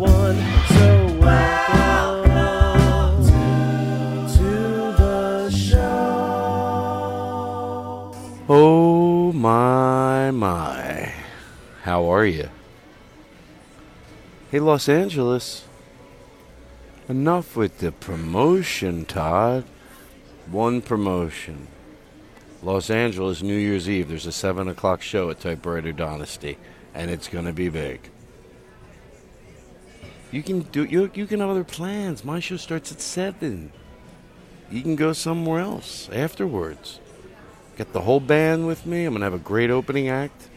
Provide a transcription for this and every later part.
one. So welcome to the show. Oh my my. How are you? Hey, Los Angeles. Enough with the promotion, Todd. One promotion. Los Angeles, New Year's Eve. There's a 7 o'clock show at Typewriter Dynasty and it's going to be big. You can do you you can have other plans. My show starts at 7. You can go somewhere else afterwards. Get the whole band with me. I'm to have a great opening act.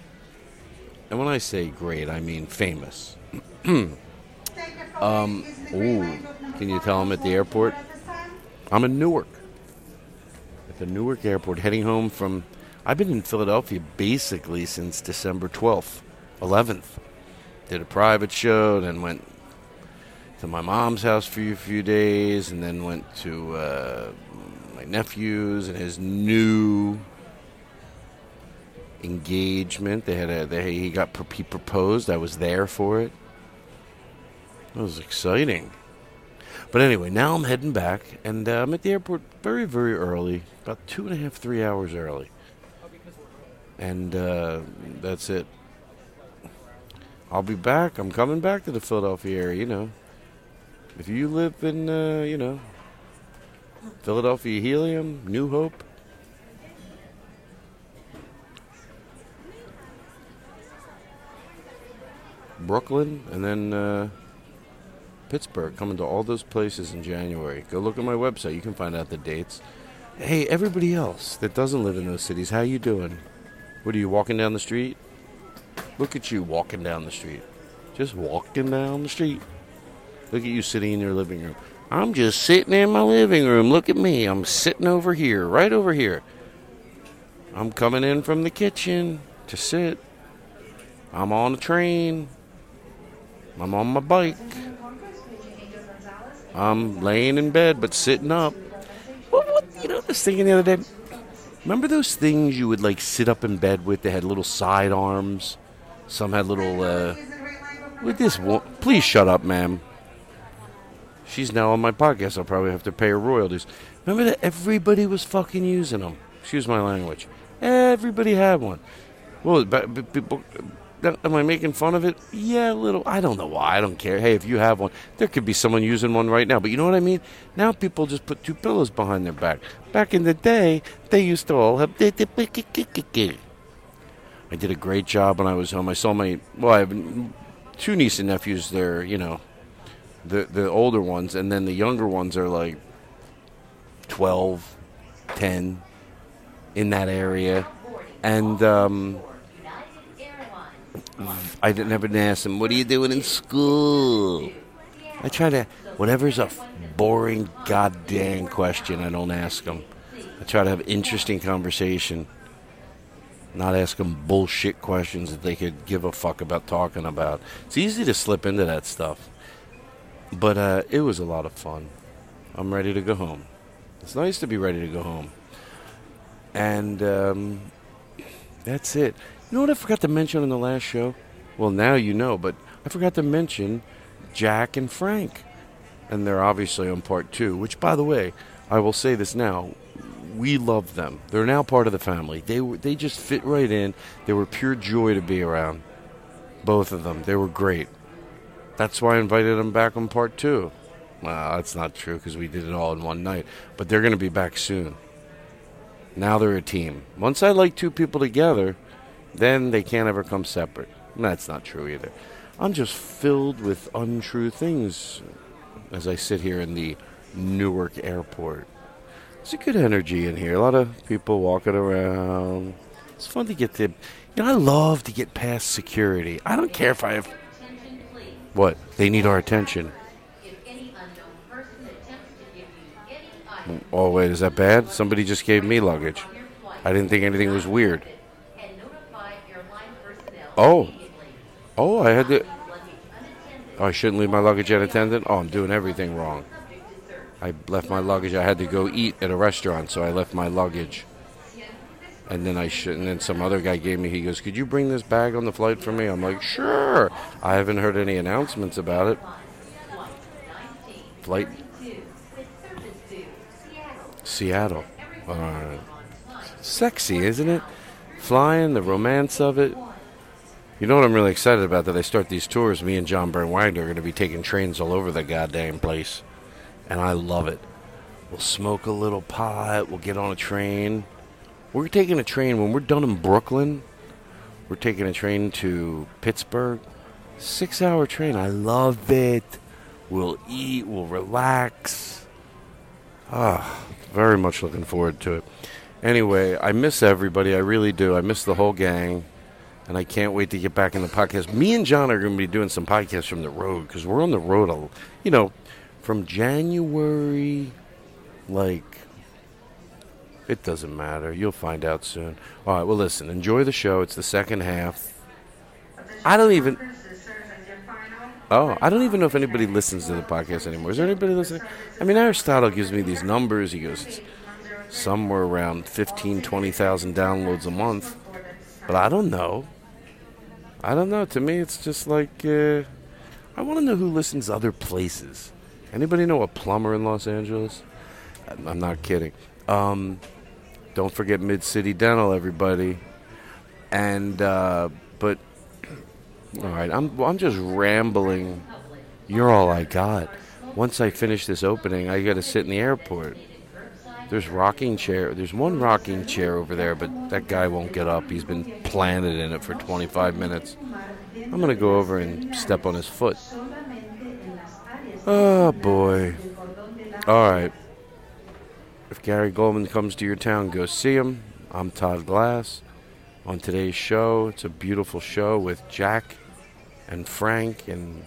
And when I say great, I mean famous. um, ooh, can you tell I'm at the airport? I'm in Newark. At the Newark airport, heading home from. I've been in Philadelphia basically since December 12th. 11th. Did a private show, then went to my mom's house for a few days, and then went to uh, my nephew's and his new engagement. They had a they, he got he proposed. I was there for it. It was exciting. But anyway, now I'm heading back, and uh, I'm at the airport very very early, about two and a half three hours early, and uh, that's it. I'll be back. I'm coming back to the Philadelphia area, you know. If you live in, uh, you know, Philadelphia Helium, New Hope, Brooklyn, and then uh, Pittsburgh, coming to all those places in January. Go look at my website. You can find out the dates. Hey, everybody else that doesn't live in those cities, how you doing? What are you walking down the street? Look at you walking down the street. Just walking down the street. Look at you sitting in your living room. I'm just sitting in my living room. Look at me. I'm sitting over here, right over here. I'm coming in from the kitchen to sit. I'm on the train. I'm on my bike. I'm laying in bed but sitting up. What, you know, I was thinking the other day. Remember those things you would like sit up in bed with? They had little side arms. Some had little. Uh, with this one, please shut up, ma'am. She's now on my podcast. I'll probably have to pay her royalties. Remember that everybody was fucking using them. Excuse my language. Everybody had one. Well, but, people, am I making fun of it? Yeah, a little. I don't know why. I don't care. Hey, if you have one, there could be someone using one right now. But you know what I mean? Now people just put two pillows behind their back. Back in the day, they used to all have. I did a great job when I was home. I saw my well, I have two nieces and nephews. They're you know, the the older ones, and then the younger ones are like 12, 10, in that area, and. um I didn't ever ask them, "What are you doing in school?" I try to, whatever's a boring goddamn question, I don't ask them. I try to have interesting conversation, not ask them bullshit questions that they could give a fuck about talking about. It's easy to slip into that stuff, but uh, it was a lot of fun. I'm ready to go home. It's nice to be ready to go home, and um, that's it. You know what I forgot to mention on the last show? Well, now you know, but I forgot to mention Jack and Frank. And they're obviously on part two, which, by the way, I will say this now. We love them. They're now part of the family. They they just fit right in. They were pure joy to be around. Both of them. They were great. That's why I invited them back on part two. Well, that's not true because we did it all in one night. But they're going to be back soon. Now they're a team. Once I like two people together, then they can't ever come separate. That's not true either. I'm just filled with untrue things as I sit here in the Newark airport. It's a good energy in here. A lot of people walking around. It's fun to get to. You know, I love to get past security. I don't care if I have. What? They need our attention. Oh, wait, is that bad? Somebody just gave me luggage. I didn't think anything was weird. Oh. Oh, I had to. Oh, I shouldn't leave my luggage unattended? Oh, I'm doing everything wrong. I left my luggage. I had to go eat at a restaurant, so I left my luggage. And then I should. And then some other guy gave me. He goes, "Could you bring this bag on the flight for me?" I'm like, "Sure." I haven't heard any announcements about it. Flight. Seattle. Uh, sexy, isn't it? Flying, the romance of it. You know what I'm really excited about? That I start these tours. Me and John Byrne Wagner are going to be taking trains all over the goddamn place, and I love it. We'll smoke a little pot. We'll get on a train. We're taking a train when we're done in Brooklyn. We're taking a train to Pittsburgh. Six-hour train. I love it. We'll eat. We'll relax. Ah, very much looking forward to it. Anyway, I miss everybody. I really do. I miss the whole gang and I can't wait to get back in the podcast. Me and John are going to be doing some podcasts from the road because we're on the road, you know, from January, like, it doesn't matter. You'll find out soon. All right, well, listen, enjoy the show. It's the second half. I don't even. Oh, I don't even know if anybody listens to the podcast anymore. Is there anybody listening? I mean, Aristotle gives me these numbers. He goes, somewhere around 15, 20,000 downloads a month. But I don't know. I don't know. To me, it's just like uh, I want to know who listens other places. Anybody know a plumber in Los Angeles? I'm not kidding. Um, don't forget Mid City Dental, everybody. And uh, but all right, I'm I'm just rambling. You're all I got. Once I finish this opening, I got to sit in the airport. There's rocking chair. There's one rocking chair over there, but that guy won't get up. He's been planted in it for 25 minutes. I'm gonna go over and step on his foot. Oh boy. All right. Gary Goldman comes to your town, go see him. I'm Todd Glass. On today's show, it's a beautiful show with Jack and Frank and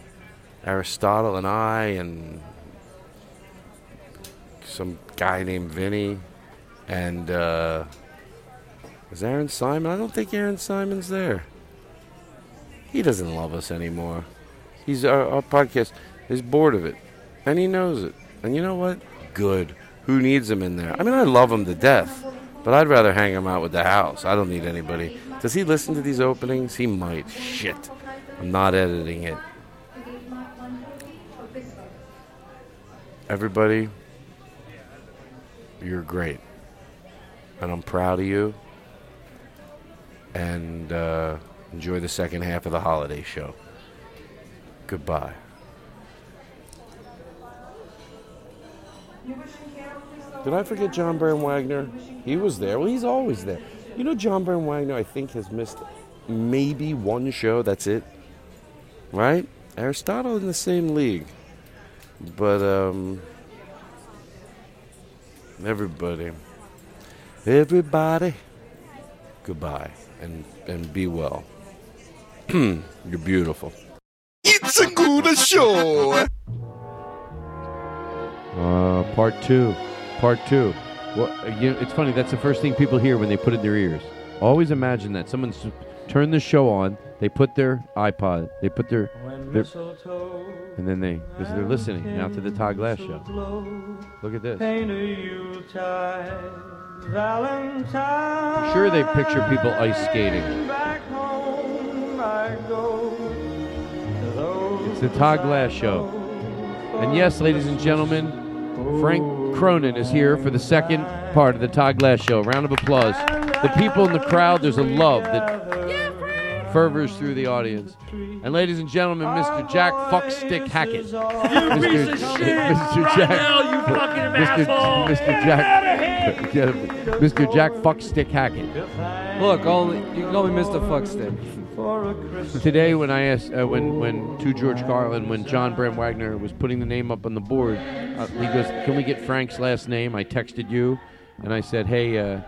Aristotle and I and some guy named Vinny, and uh, is Aaron Simon? I don't think Aaron Simon's there. He doesn't love us anymore. He's our, our podcast is bored of it, and he knows it. And you know what? Good. Who needs him in there? I mean, I love him to death, but I'd rather hang him out with the house. I don't need anybody. Does he listen to these openings? He might. Shit. I'm not editing it. everybody, you're great. And I'm proud of you. And uh, enjoy the second half of the holiday show. Goodbye. Did I forget John Bram Wagner? He was there. Well, he's always there. You know, John Bram Wagner, I think, has missed maybe one show. That's it. Right? Aristotle in the same league. But, um, everybody, everybody, goodbye and, and be well. You're beautiful. It's a good show. Uh, part two. Part two. Well, you know, it's funny. That's the first thing people hear when they put it in their ears. Always imagine that someone's turned the show on. They put their iPod. They put their, their and then they because they're listening now to the Todd Glass show. Look at this. Sure, they picture people ice skating. It's the Todd Glass show. And yes, ladies and gentlemen, Frank Cronin is here for the second part of the Todd Glass show. Round of applause. The people in the crowd, there's a love that fervors through the audience. And ladies and gentlemen, Mr. Jack Fuckstick Hackett. Mr. Mr. Jack. Mr. Mr. Jack. Mr. Jack Fuckstick Hackett. Look, only you can call me Mr. Fuckstick. Today, when I asked, uh, when when to George Carlin, when John Bram Wagner was putting the name up on the board, uh, he goes, "Can we get Frank's last name?" I texted you, and I said, "Hey, uh,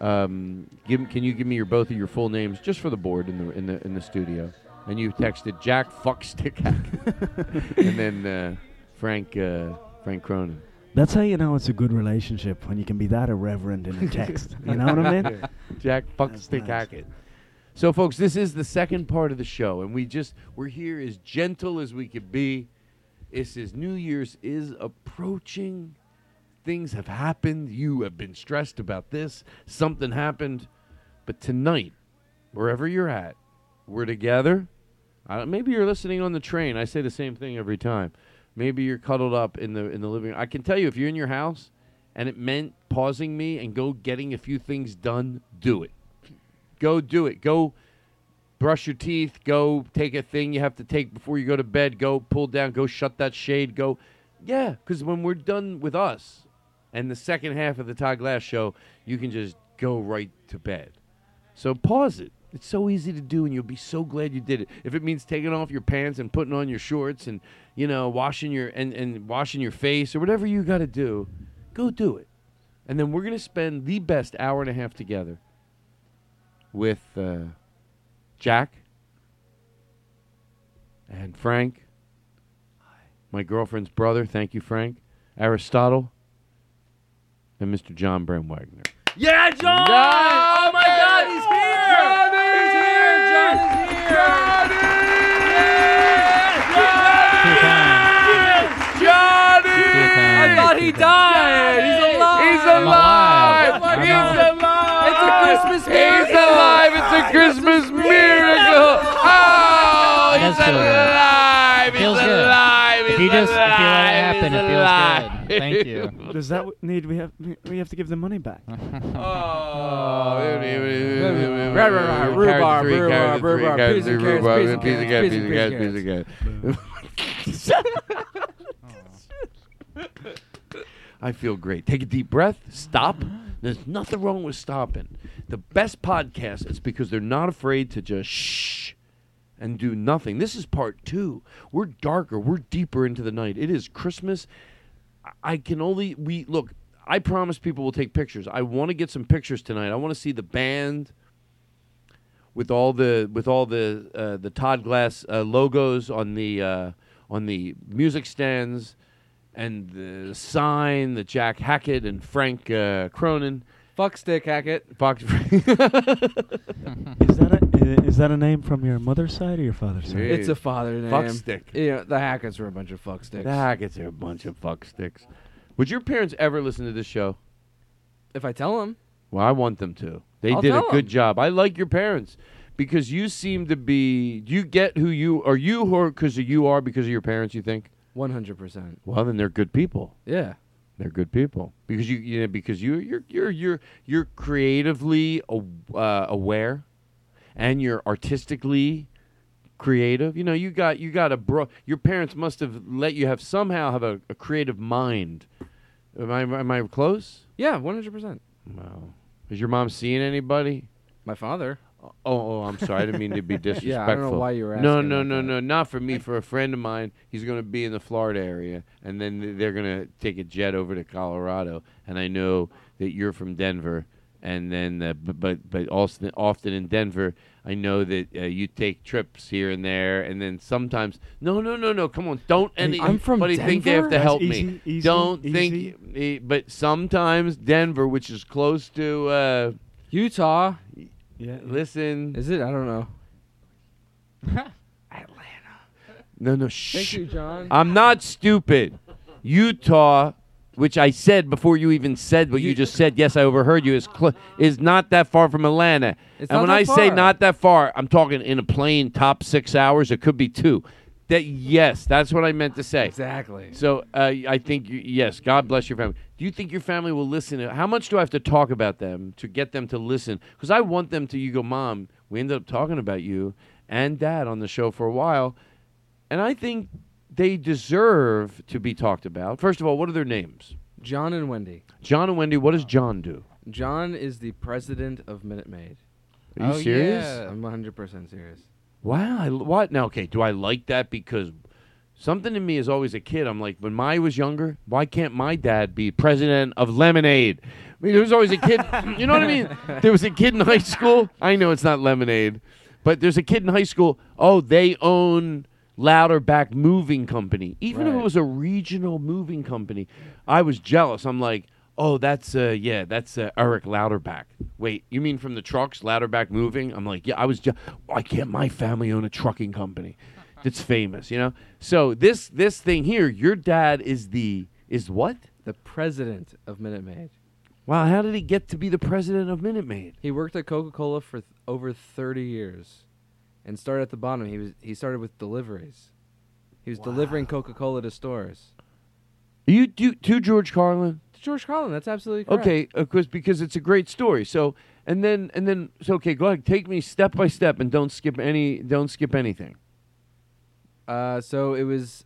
um, give, can you give me your both of your full names just for the board in the in the in the studio?" And you texted Jack Fuckstick Hackett, and then uh, Frank uh, Frank Cronin. That's how you know it's a good relationship when you can be that irreverent in a text. you know what I mean? Jack Fuckstick nice. So, folks, this is the second part of the show, and we just we're here as gentle as we could be. This is New Year's is approaching. Things have happened. You have been stressed about this. Something happened, but tonight, wherever you're at, we're together. Uh, maybe you're listening on the train. I say the same thing every time. Maybe you're cuddled up in the in the living room. I can tell you if you're in your house and it meant pausing me and go getting a few things done, do it. Go do it. Go brush your teeth. Go take a thing you have to take before you go to bed. Go pull down. Go shut that shade. Go. Yeah, because when we're done with us and the second half of the Todd Glass show, you can just go right to bed. So pause it. It's so easy to do, and you'll be so glad you did it. If it means taking off your pants and putting on your shorts and you know washing your and, and washing your face or whatever you got to do, go do it. And then we're gonna spend the best hour and a half together with uh, Jack and Frank, my girlfriend's brother. Thank you, Frank. Aristotle and Mr. John Bram Wagner. Yeah, John! oh my God, he's here! He's here! John is here! Johnny! I thought he died. He's alive. He's alive! Thank you. Does that w- need we have we- we have to give the money back? Oh, Rhubarb, carrots, carrots, I feel great. Take a deep breath. Stop. There's nothing wrong with stopping. The best podcast is because they're not afraid to just shh and do nothing. This is part two. We're darker. We're deeper into the night. It is Christmas. I- can only we look. I promise people will take pictures. I want to get some pictures tonight. I want to see the band with all the with all the uh, the Todd Glass uh, logos on the uh, on the music stands and the sign that Jack Hackett and Frank uh, Cronin. Fuckstick Hackett. Fox. Is that a i- is that a name from your mother's side or your father's side? Yeah. It's a father name. Fuckstick. Yeah, the Hacketts were a bunch of fucksticks. the Hacketts are a bunch of fucksticks. Would your parents ever listen to this show? If I tell them, Well, I want them to. They I'll did a tell good 'em. job. I like your parents because you seem to be. You get who you are. You who because you are because of your parents. You think One hundred percent. Well, then they're good people. Yeah. They're good people because you, you know, because you you're you're you're you're creatively aw- uh, aware, and you're artistically creative. You know, you got you got a bro. Your parents must have let you have somehow have a, a creative mind. Am I am I close? Yeah, one hundred percent. Wow. Is your mom seeing anybody? My father. Oh, oh, I'm sorry. I didn't mean to be disrespectful. Yeah, I don't know why you were No, asking no, no, that. no, not for me. For a friend of mine, he's going to be in the Florida area, and then they're going to take a jet over to Colorado. And I know that you're from Denver, and then uh, b- but but also often in Denver, I know that uh, you take trips here and there, and then sometimes no, no, no, no. Come on, don't any. I'm from Anybody think they have to Denver? help That's me? easy, easy, don't easy. think. eh, But sometimes Denver, which is close to. Uh, Utah. Yeah. listen. Is it? I don't know. Atlanta no, no, Thank you, John. I'm not stupid. Utah, which I said before you even said what you, You- just said. Yes, I overheard you. Is cl- is not that far from Atlanta. It's and when I say not that far, I'm talking in a plane top six hours. It could be two. That yes, that's what I meant to say. exactly. So uh, I think you, yes, God bless your family. Do you think your family will listen? To, how much do I have to talk about them to get them to listen? Because I want them to. You go, mom. We ended up talking about you and dad on the show for a while, and I think they deserve to be talked about. First of all, what are their names? John and Wendy. John and Wendy. What does uh, John do? John is the president of Minute Maid. Are you Oh, serious? yeah. I'm 100% serious. Wow. I, what? Now, okay. Do I like that because something in me is always a kid. I'm like, when I was younger, why can't my dad be president of Lemonade? I mean, there was always a kid. you know what I mean? There was a kid in high school. I know it's not Lemonade, but there's a kid in high school. Oh, they own Louderback Moving Company. Even if it was a regional moving company, I was jealous. I'm like. Oh, that's uh, yeah, that's uh, Eric Louderback. Wait, you mean from the trucks, Louderback Moving? I'm like, yeah, I was. Ju- Why can't my family own a trucking company that's famous? You know. So this this thing here, your dad is the is what? The president of Minute Maid. Wow, how did he get to be the president of Minute Maid? He worked at Coca-Cola for th- over 30 years and started at the bottom. He was he started with deliveries. He was delivering Coca-Cola to stores. Are you do to George Carlin? To George Carlin, that's absolutely correct. Okay, of course, because it's a great story. So and then and then so okay, go ahead, take me step by step and don't skip any don't skip anything. Uh, so it was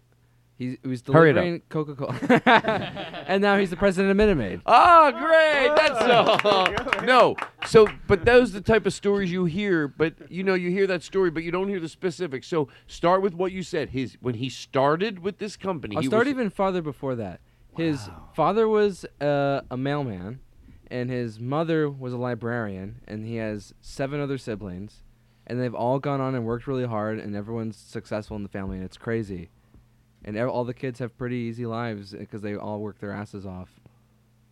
he, he was Hurry delivering Coca-Cola. and now he's the president of Minute Maid. Ah, great. That's all. no. So, but those are the type of stories you hear. But you know, you hear that story, but you don't hear the specifics. So, start with what you said. His when he started with this company. I'll he start was, even farther before that. His father was uh, a mailman, and his mother was a librarian, and he has seven other siblings, and they've all gone on and worked really hard, and everyone's successful in the family, and it's crazy. And ev- all the kids have pretty easy lives because they all work their asses off,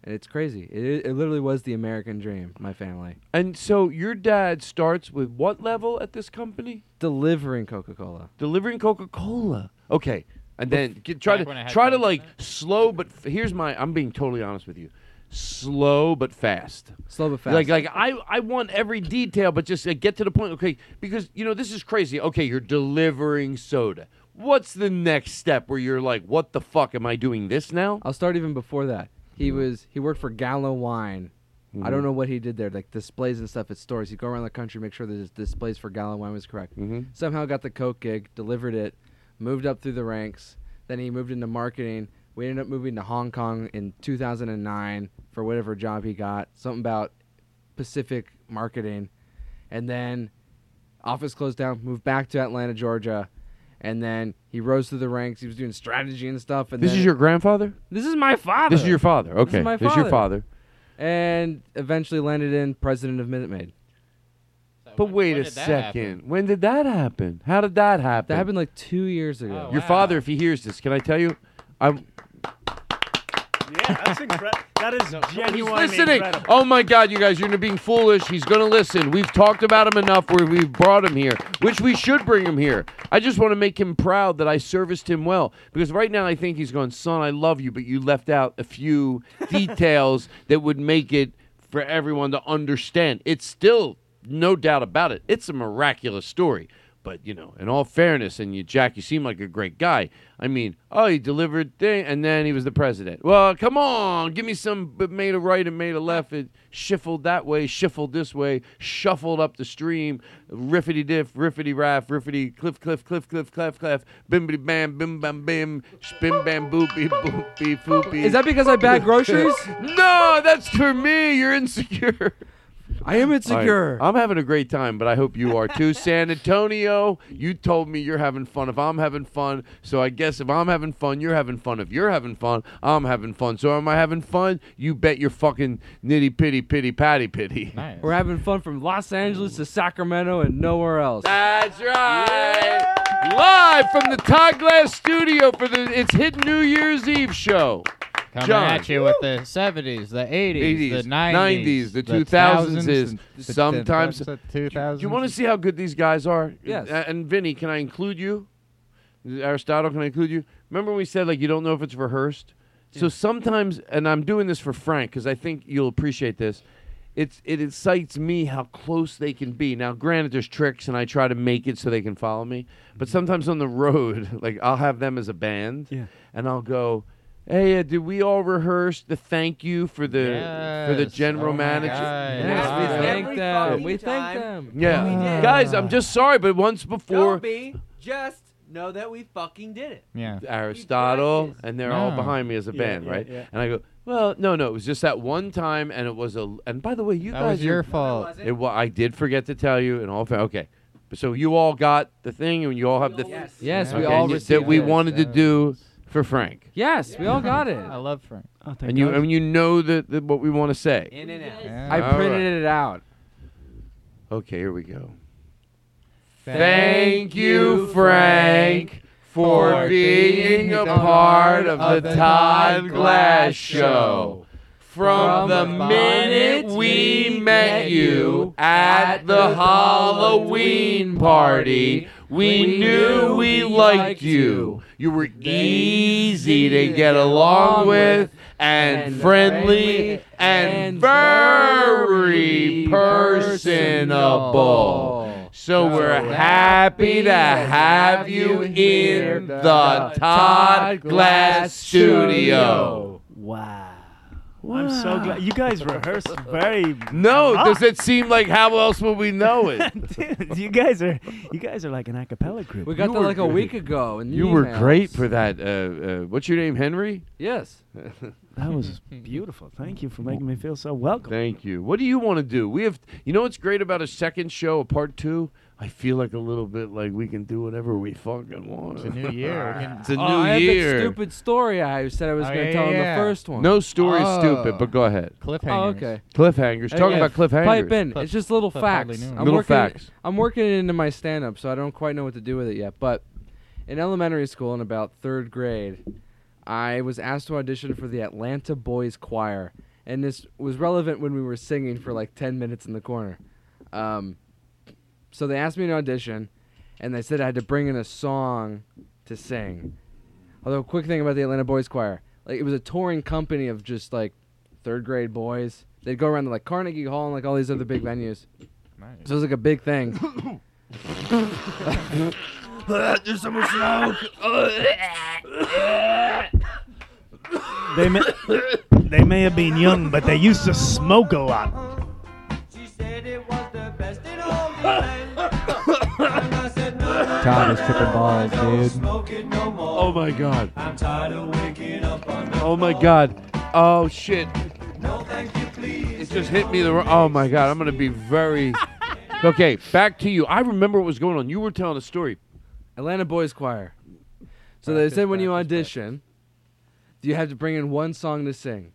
and it's crazy. It, it literally was the American dream. My family And so your dad starts with what level at this company? delivering Coca-Cola. Delivering Coca Cola. Okay. And then get, try Back to try to like in slow, but f- here's my. I'm being totally honest with you. Slow but fast. Slow but fast. Like, like I, I want every detail, but just uh, get to the point. Okay, because you know this is crazy. Okay, you're delivering soda. What's the next step where you're like, what the fuck am I doing this now? I'll start even before that. He was he worked for Gallo Wine. I don't know what he did there, like displays and stuff at stores. He'd go around the country, make sure that his displays for Gallo Wine was correct. Mhm. Somehow got the Coke gig, delivered it, moved up through the ranks. Then he moved into marketing. We ended up moving to Hong Kong in 2009 for whatever job he got. Something about Pacific marketing, and then office closed down. Moved back to Atlanta, Georgia. And then he rose through the ranks. He was doing strategy and stuff. And This then is your grandfather. this is my father. This is your father. Okay, my this is your father. father. And eventually landed in president of Minute Maid. So But when- wait when a second. happen? When did that happen? How did that happen? That happened like two years ago. Oh, Your wow. father, if he hears this, can I tell you? I'm Yeah, that's incredible. That is genuinely listening. incredible. Oh my God, you guys, you're being foolish. He's going to listen. We've talked about him enough where we've brought him here, which we should bring him here. I just want to make him proud that I serviced him well. Because right now I think he's going, son, I love you, but you left out a few details that would make it for everyone to understand. It's still, no doubt about it, it's a miraculous story. But you know, in all fairness, and you, Jack, you seem like a great guy. I mean, oh, he delivered thing, and then he was the president. Well, come on, give me some made a right and made a left. It shuffled that way, shuffled this way, shuffled up the stream, riffity diff, riffity raff, riffity cliff, cliff, cliff, cliff, cliff, cliff, bimbity bam, bim bam bim, bim bam boopy boopy foopy. Is that because I bag groceries? no, that's for me. You're insecure. I am insecure. right. I'm having a great time, but I hope you are too. San Antonio, you told me you're having fun if I'm having fun. So I guess if I'm having fun, you're having fun. If you're having fun, I'm having fun. So am I having fun? You bet your fucking nitty pitty pitty patty pitty. Nice. We're having fun from Los Angeles to Sacramento and nowhere else. That's right. Live from the Todd Glass studio for the It's Hit New Year's Eve show. Coming John. at you with the 70s, the 80s, 80s, the 90s, 90s, the 2000s is and the- sometimes- the Do you want to see how good these guys are? Yes. A- And Vinny, can I include you? Aristotle, can I include you? Remember when we said like you don't know if it's rehearsed? So sometimes, and I'm doing this for Frank because I think you'll appreciate this. It's it excites me how close they can be. Now, granted, there's tricks, and I try to make it so they can follow me. But mm-hmm. sometimes on the road, like I'll have them as a band, Yeah. and I'll go, "Hey, uh, did we all rehearse the thank you for the for the Yes. general Oh my manager?" God. Yes, we Wow. thank Every them. fucking We thank time. them. Yeah, We did. guys, I'm just sorry, but once before Don't be. Just know that we fucking did it. Yeah. Aristotle, and they're all No. behind me as a Yeah, band, yeah, right? yeah. And I go, well, no, no, it was just that one time, and it was a. And by the way, you That guys, was your are- fault. wasn't. It, wa- I did forget to tell you, and all. Fa- okay, so you all got the thing, and you all have the. Yes. Yes, we okay, all and you- received that we it. wanted to do for Frank, Yes, we all got it. I love Frank. Oh, thank and you and you know that that what we want to say. In and out. Yeah. I All printed right. it out. Okay, here we go. Thank you, Frank, for being a part of the Todd Glass Show. From the minute we met you at the Halloween party, we knew we liked you. You were easy to get along with and friendly and very personable. So we're happy to have you in the Todd Glass studio. Wow. I'm so glad. You guys rehearsed very. No, Ah. does it seem like how else would we know it? Dude, you guys are you guys are like an acapella group. We got You that were like a week ago. and the You were great for that. Uh, uh, what's your name, Henry? Yes. That was beautiful. Thank you for making me feel so welcome. Thank you. What do you want to do? We have, you know, what's great about a second show, a part two. I feel like a little bit like we can do whatever we fucking want. It's a new year. We can- It's a oh, new I had year. that stupid story I said I was Oh, going to yeah, tell in yeah. the first one. No story Oh. stupid, but go ahead. Cliffhangers. Oh, okay. Cliffhangers. Hey, Talking yeah, about cliffhangers. Pipe in. Cliff- it's just little Cliff hardly facts. knew. I'm Little working facts. I'm working it into my stand up, so I don't quite know what to do with it yet. But in elementary school, in about third grade, I was asked to audition for the Atlanta Boys Choir, and this was relevant when we were singing for like 10 minutes in the corner. Um, so they asked me to audition, and they said I had to bring in a song to sing. Although, a quick thing about the Atlanta Boys Choir, like it was a touring company of just like third grade boys. They'd go around to like Carnegie Hall and like all these other big venues. Nice. So it was like a big thing. There's so much smoke. They may, they may have been young, but they used to smoke a lot. She said it was the best in all the land. And I said, no, no, Todd is tripping balls, dude. smoke it no more. Oh my god. I'm tired of waking up on the Oh my god. Oh shit. No, thank you, please. It just hit me the. wrong- Oh my god. I'm gonna be very. Okay, back to you. I remember what was going on. You were telling a story. Atlanta Boys Choir. So they said when you practice, audition, you have to bring in one song to sing.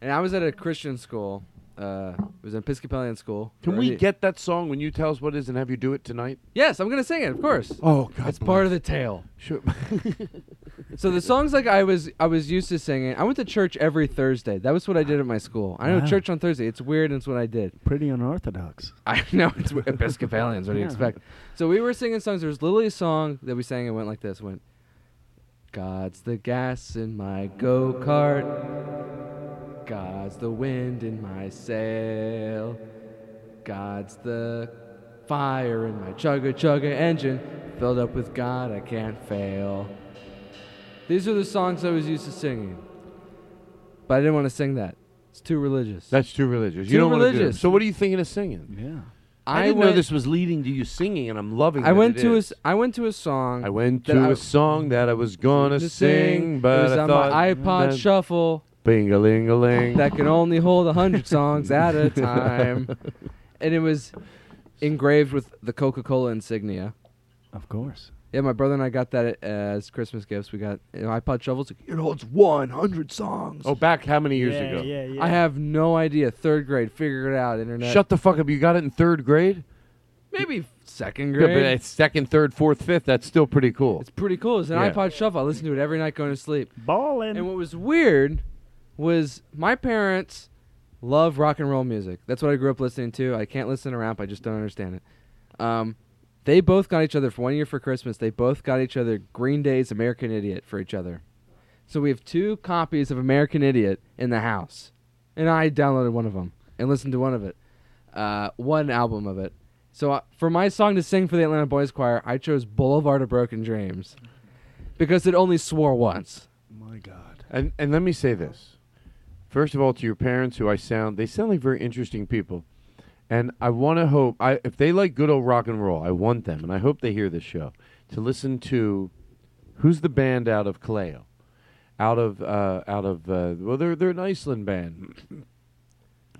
And I was at a Christian school. Uh, it was an Episcopalian school. Can we get that song when you tell us what it is and have you do it tonight? Yes, I'm gonna sing it, of course. Oh god. it's part of the tale. Sure. So the songs like I was I was used to singing. I went to church every Thursday. That was what I did at my school. I know Wow. church on Thursday. It's weird. and It's what I did. Pretty unorthodox. I know it's w- Episcopalians. What do you Yeah. expect? So we were singing songs. There was literally a song that we sang. It went like this. It went, God's the gas in my go kart. God's the wind in my sail. God's the fire in my chugga chugga engine, filled up with God, I can't fail. These are the songs I was used to singing. But I didn't want to sing that. It's too religious. That's too religious. Too you don't want to do it. religious. So what are you thinking of singing? Yeah. I, didn't know went- this was leading to you singing, and I'm loving. I that went it to a is. s- I went to a song. I went that to I- a song that I was gonna to sing, It but was I on thought my iPod that- Shuffle Bing a ling a ling. that can only hold a hundred songs at a time, and it was engraved with the Coca-Cola insignia. Of course. Yeah, my brother and I got that as Christmas gifts. We got you know, iPod shuffles. It holds 100 songs. Oh, back how many years yeah, ago? Yeah, yeah. I have no idea. Third grade, figure it out. Internet. Shut the fuck up. You got it in third grade? Maybe second Yeah, grade. but it's second, third, fourth, fifth. That's still pretty cool. It's pretty cool. It's an Yeah. iPod shuffle. I listen to it every night going to sleep. Ballin'. And what was weird was my parents love rock and roll music. That's what I grew up listening to. I can't listen to rap. I just don't understand it. Um, they both got each other for one year for Christmas. They both got each other Green Day's American Idiot for each other. So we have two copies of American Idiot in the house, and I downloaded one of them and listened to one of it, uh, one album of it. So uh, for my song to sing for the Atlanta Boys Choir, I chose Boulevard of Broken Dreams because it only swore once. My God. And and let me say this. First of all, to your parents, who I sound, they sound like very interesting people, and I want to hope, I if they like good old rock and roll, I want them, and I hope they hear this show, to listen to, who's the band out of Kaleo? out of uh, out of uh, well, they're they're an Iceland band,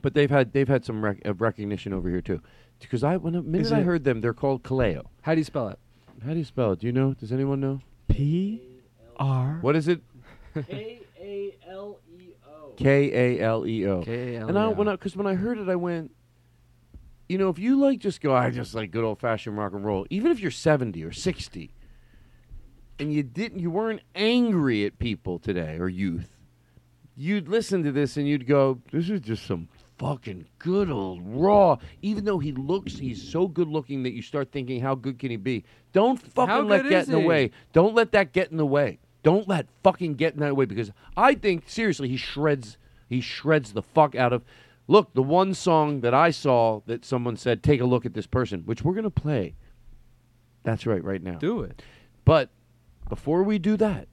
but they've had they've had some rec- uh, recognition over here too, because I when the minute Is I it- heard them, they're called Kaleo. How do you spell it? How do you spell it? Do you know? Does anyone know? P R. What is it? K A L E. K A L E O. K-A-L-E-O. And I when I because when I heard it, I went, you know, if you like just go, I just like good old fashioned rock and roll. Even if you're seventy or sixty, and you didn't, you weren't angry at people today or youth, you'd listen to this and you'd go, this is just some fucking good old raw. Even though he looks, he's so good looking that you start thinking, how good can he be? Don't fucking let good get is in the he? way. Don't let that get in the way. Don't let fucking get in that way because I think seriously he shreds he shreds the fuck out of Look, the one song that I saw that someone said take a look at this person, which we're going to play. That's right right now. Do it. But before we do that,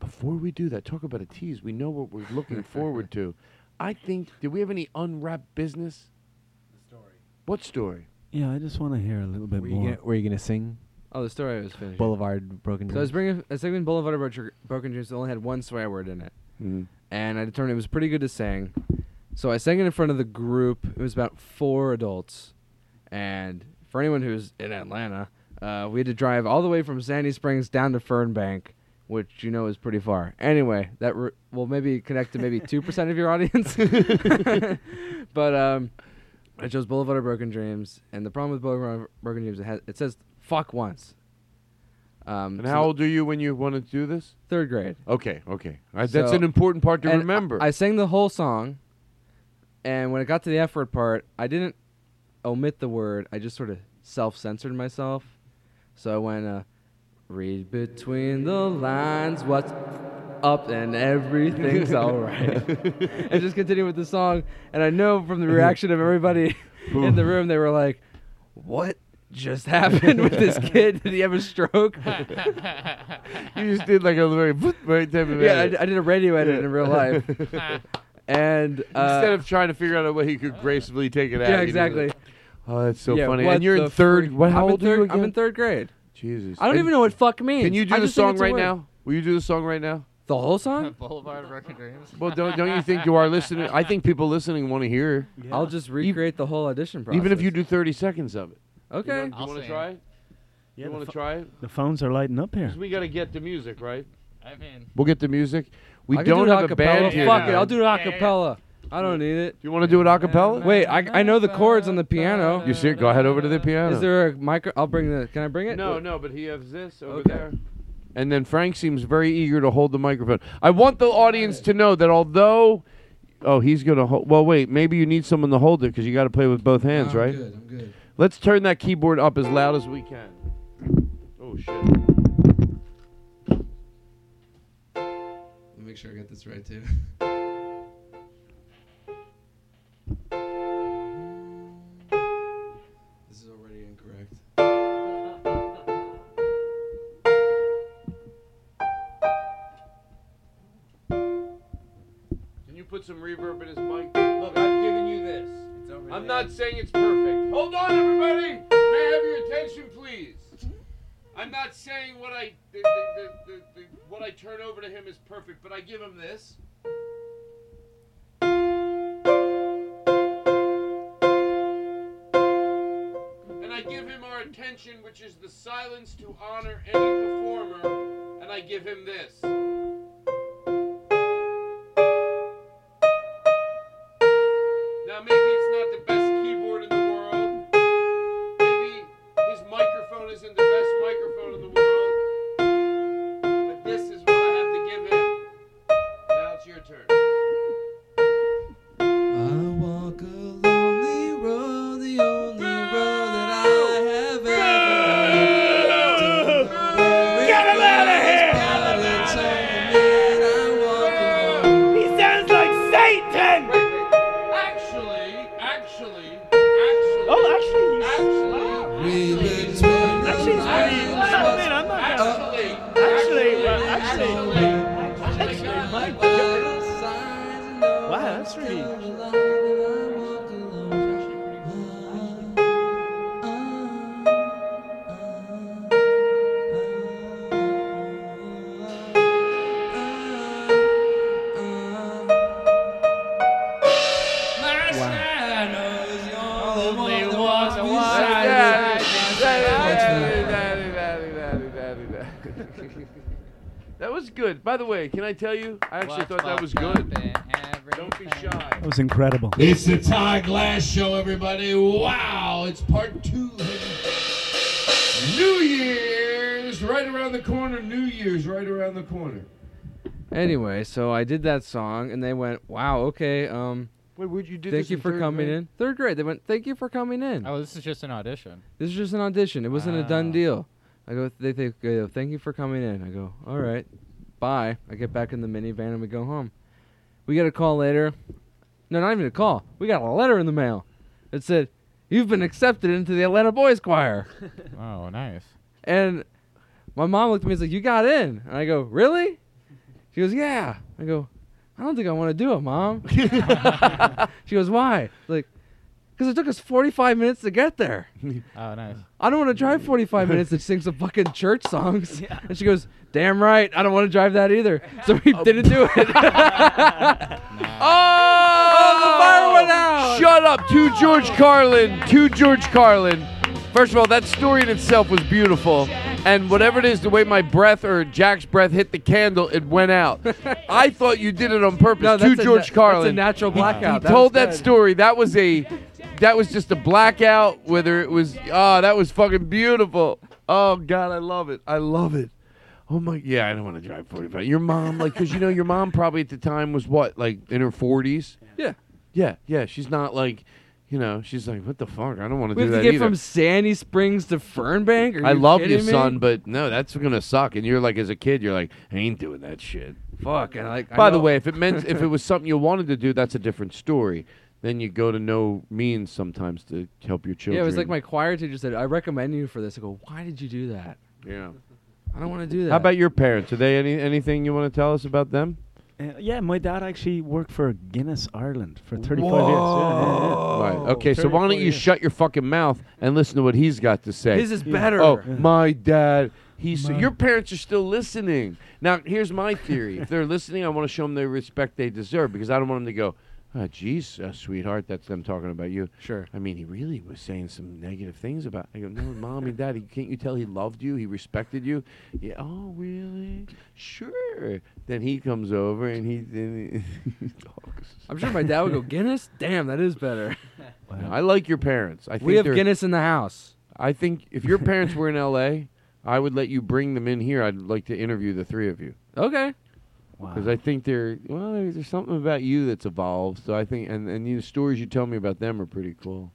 before we do that, talk about a tease. We know what we're looking forward to. I think do we have any unwrapped business? The story. What story? Yeah, I just want to hear a little bit Were you, more. gonna, were you gonna sing Oh, the story I was finishing. Boulevard Broken So I was bringing a segment Boulevard of Bro- Broken Dreams that only had one swear word in it, Mhm. and I determined it was pretty good to sing. So I sang it in front of the group. It was about four adults, and for anyone who's in Atlanta, uh, we had to drive all the way from Sandy Springs down to Fernbank, which you know is pretty far. Anyway, that r- will maybe connect to maybe two percent of your audience. but um, I chose Boulevard of Broken Dreams, and the problem with Boulevard of Broken Dreams it, has, it says "fuck" once. Um, And so how old are you when you wanted to do this? Third grade. Okay, okay. Uh, that's So- an important part to and remember. I, I sang the whole song, and when it got to the F word part, I didn't omit the word. I just sort of self censored myself. So I went, uh, read between the lines what's up and everything's alright. and just continue with the song. And I know from the reaction of everybody in the room, they were like, what? Just happened with this kid? Did he have a stroke? you just did like a very right type of Yeah, I, edit. d- I did a radio edit in real life. and uh, Instead of trying to figure out a way he could gracefully take it out. yeah, he did it. exactly. Oh, that's so Yeah, funny. what And you're in the third. freak- What? How I'm in old are you third- again? I'm in third grade. Jesus. I don't And even know what fuck means. Can you do I the just think song it's a right word. now? Will you do the song right now? The whole song? Boulevard of Broken Dreams. Well, don't don't you think you are listening? I think people listening want to hear, I'll just recreate the whole audition process. even if you do 30 seconds of it. Okay. You, I'll want to sing. try it? Yeah, you want to pho- try it? The phones are lighting up here. we got to get the music, right? I mean, We'll get the music. We I don't do it have a band here. Fuck it. I'll do it Yeah, yeah. I don't need it. Do you want to do it a cappella? Wait, I, I know the chords on the piano. You see, it? go ahead over to the piano. Is there a micro? I'll bring the. Can I bring it? No, no, but he has this over Okay. there. And then Frank seems very eager to hold the microphone. I want the audience to know that although, oh, he's gonna hold. Well, wait, maybe you need someone to hold it because you got to play with both hands, oh, right? I'm good. I'm good. Let's turn that keyboard up as loud as we can. Oh shit. Let me make sure I get this right too. this is already incorrect. Can you put some reverb in his I'm not saying it's perfect. Hold on, everybody. May I have your attention, please? I'm not saying what I the, the, the, what I turn over to him is perfect, but I give him this. And I give him our attention, which is the silence to honor any performer, and I give him this. Tell you? I actually thought that was good. Don't be shy. That was incredible. It's the Todd Glass Show, everybody. Wow, it's part two. New Year's right around the corner. New Year's right around the corner. Anyway, so I did that song, and they went, "Wow, okay, um, Wait, would you do? thank this you in for coming grade? in." Third grade, they went, "Thank you for coming in." Oh, this is just an audition. This is just an audition. It wasn't a done deal. I go, they, they go, thank you for coming in. I go, all right, bye. I get back in the minivan and we go home. We get a call later. No, not even a call. We got a letter in the mail. that said, you've been accepted into the Atlanta Boys Choir. Oh, nice. and my mom looked at me and was like, you got in. And I go, really? She goes, yeah. I go, I don't think I want to do it, mom. she goes, why? Like, because it took us 45 minutes to get there. Oh, nice. I don't want to drive 45 minutes to sing some fucking church songs. Yeah. And she goes, damn right, I don't want to drive that either. So we oh. didn't do it. Oh! oh, the fire went out. Shut up, to George Carlin, to George Carlin. First of all, that story in itself was beautiful, and whatever it is, the way my breath or Jack's breath hit the candle, it went out. I thought you did it on purpose. No, to George na- that's a Carlin, natural blackout. He, That told that story. That was a, that was just a blackout. Whether it was, oh, that was fucking beautiful. Oh God, I love it. I love it. Oh my, yeah, I don't want to drive 45. Your mom, like, because you know, your mom probably at the time was what, like in her 40s. Yeah. Yeah, yeah. She's not like, you know, she's like, what the fuck? I don't want to do have to that get either. from Sandy Springs to Fernbank? Are I love you, kidding me? son, but no, that's gonna suck. And you're like, as a kid, you're like, I ain't doing that shit. Fuck. And like, I By the know- way, if it meant if it was something you wanted to do, that's a different story. Then you go to no means sometimes to help your children. Yeah, it was like my choir teacher said, I recommend you for this. I go, why did you do that? Yeah. I don't want to do that. How about your parents? Are they any anything you want to tell us about them? Uh, yeah, my dad actually worked for Guinness Ireland for 35 years. Yeah, yeah, yeah. Right. Okay. So why don't you years. shut your fucking mouth and listen to what he's got to say? His is better. Oh, Yeah. my dad. He's My- your parents are still listening. Now, here's my theory. if they're listening, I want to show them the respect they deserve because I don't want them to go, "Oh, geez, uh, sweetheart, that's them talking about you." Sure. I mean, he really was saying some negative things about. I go, "No, mom and daddy, can't you tell he loved you? He respected you." Yeah. Oh, really? Sure. Then he comes over and he then he talks. I'm sure my dad would go, Guinness? Damn, that is better. No, I like your parents. I think we have Guinness in the house. I think if your parents were in L.A., I would let you bring them in here. I'd like to interview the three of you Okay. Because I think they're well. There's, there's something about you that's evolved. So I think, and and the stories you tell me about them are pretty cool.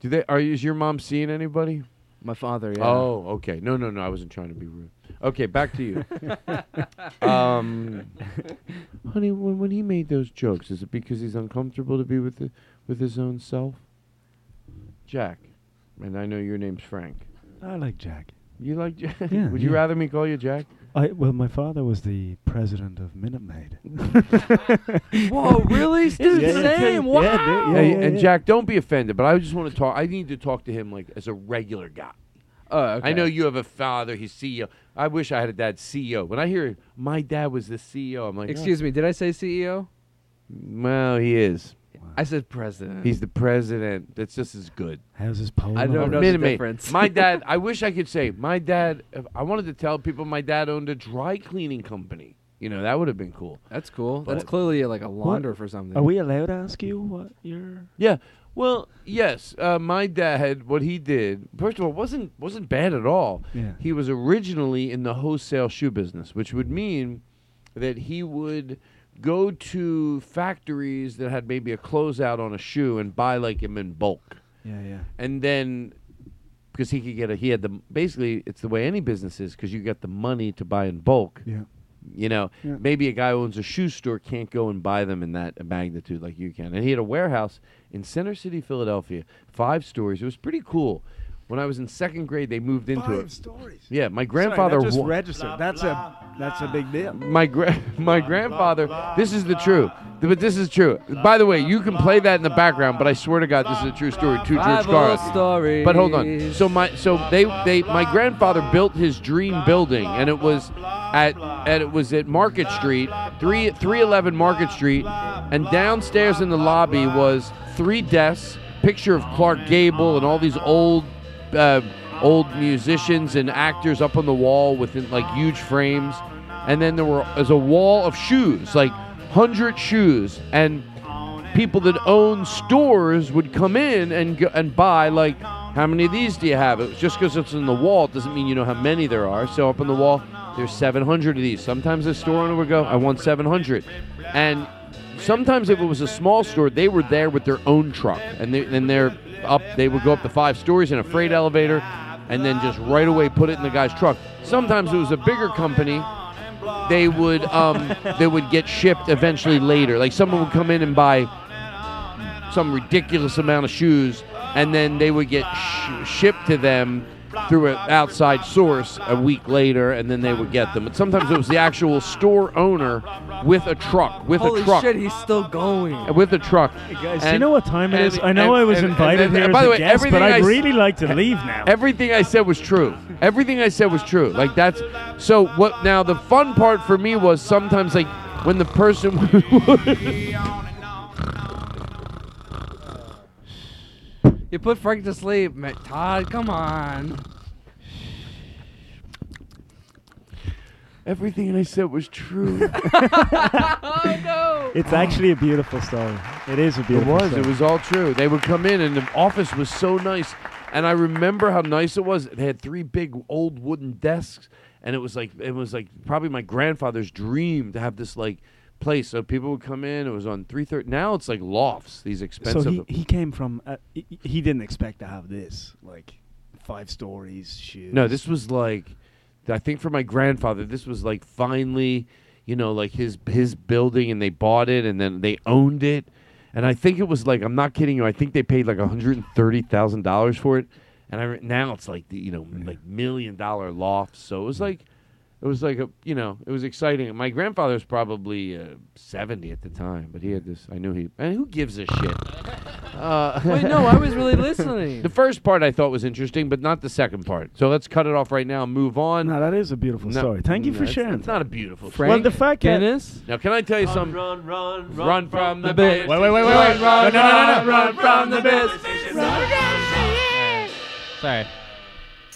Do they? Are is your mom seeing anybody? My father, yeah. Oh, okay. No, no, no. I wasn't trying to be rude. Okay, back to you. um, honey, when, when he made those jokes, is it because he's uncomfortable to be with the, with his own self? Jack, and I know your name's Frank. I like Jack. You like Jack? Yeah, Would you rather me call you Jack? I well, my father was the president of Minute Maid. Whoa, really? Dude, Yeah, yeah, same. yeah, Wow. dude, yeah, Hey, yeah, and. Jack, don't be offended, but I just want to talk. I need to talk to him like as a regular guy. Oh, okay. I know you have a father. He's CEO. I wish I had a dad CEO. When I hear my dad was the CEO, I'm like, Excuse me, did I say CEO? me. Well, he is. I said president. He's the president. That's just as good. How's his pole? I don't number? know Minute the Maid. difference. My dad. I wish I could say my dad. if- I wanted to tell people my dad owned a dry cleaning company. You know that would have been cool. That's cool. That's clearly like a What? launder for something. Are we allowed to ask you what your? Yeah. Well, yes. Uh, my dad, what he did, first of all, wasn't wasn't bad at all. Yeah. He was originally in the wholesale shoe business, which would mean that he would go to factories that had maybe a closeout on a shoe and buy like him in bulk, Yeah, yeah. and then because he could get a he had the basically it's the way any business is because you got the money to buy in bulk. Yeah. You know, Yeah. maybe a guy who owns a shoe store can't go and buy them in that magnitude like you can. And he had a warehouse in Center City, Philadelphia, five stories. It was pretty cool. When I was in second grade, they moved into Five it. stories. Yeah, my Sorry, grandfather. that just wa- registered. That's a that's a big deal. my gra- my grandfather. This is the truth, but this is true. By the way, you can play that in the background, but I swear to God, this is a true story. To George Five Carlin. old. But hold on. So my so they they my grandfather built his dream building, and it was at and it was at Market Street, three three eleven Market Street, and downstairs in the lobby was three desks, picture of Clark Gable and all these old. Uh, old musicians and actors up on the wall within like huge frames. And then there were there's a wall of shoes like 100 shoes. And people that own stores would come in and go, and buy like how many of these do you have? It was just because it's in the wall it doesn't mean you know how many there are. So up on the wall there's 700 of these. Sometimes the store owner would go i want 700 and sometimes if it was a small store they were there with their own truck and they they're up they would go up to five stories in a freight elevator and then just right away put it in the guy's truck sometimes it was a bigger company they would um, they would get shipped eventually later. Like someone would come in and buy some ridiculous amount of shoes, and then they would get sh- shipped to them through an outside source a week later, and then they would get them. But sometimes it was the actual store owner with a truck, with Holy a truck, shit, he's still going. Uh, with a truck. Guys, do you know what time it is? I know I was and- and invited then- uh, here by as the a way, guest, but I'd s- really like to leave now. Everything I said was true. Everything I said was true. Like that's so. What now? The fun part for me was sometimes like when the person. You put Frank to sleep, Ma- Todd. Come on. Everything I said was true. oh no. It's actually a beautiful story. It is a beautiful. It was. story. It was all true. They would come in, and the office was so nice. And I remember how nice it was. They had three big old wooden desks, and it was like it was like probably my grandfather's dream to have this like place. So people would come in. It was on three thirty. Now it's like lofts. These expensive. So he, he came from. Uh, he, he didn't expect to have this like five stories shoes. No, this was like, I think for my grandfather, this was like finally, you know, like his his building, and they bought it, and then they owned it, and I think it was like I'm not kidding you. I think they paid like 130 thousand dollars for it, and I now it's like the you know like million dollar lofts. So it was like. It was like a, you know, it was exciting. My grandfather was probably uh, seventy at the time, but he had this. I knew he. And who gives a shit? Uh, Wait, no, I was really listening. The first part I thought was interesting, but not the second part. So let's cut it off right now and move on. No, that is a beautiful No, story. Thank you no, for it's- sharing. It's not a beautiful Frank Well, the fact that- Guinness. Now, can I tell you something? Run, run, run, Run from the bit. bit. Wait, wait, wait, wait, Run, wait. run, No, no, no, no, no. run from the biz. Sorry.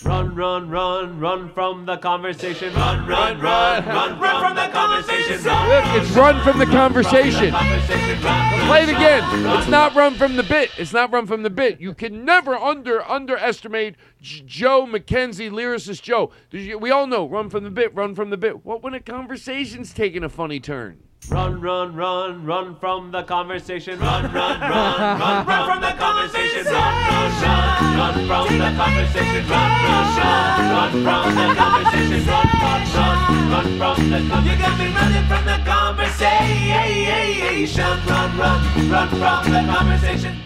Run, run, run, run from the conversation. Run, run, run, run, run from the conversation. Look, it's run from the conversation. conversation. Play it again. It's not run from the bit. It's not run from the bit. You can never under underestimate J- Joe McKenzie, lyricist Joe. We all know run from the bit, run from the bit. What when a conversation's taking a funny turn? Run, run, run, run from the conversation. Run, run, run, run, run from the conversation. Run, run, run, run from the conversation. Run, run, run, run from the conversation. Run, run, run, run from the conversation. You got me running from the conversation. Run, run, run from the conversation.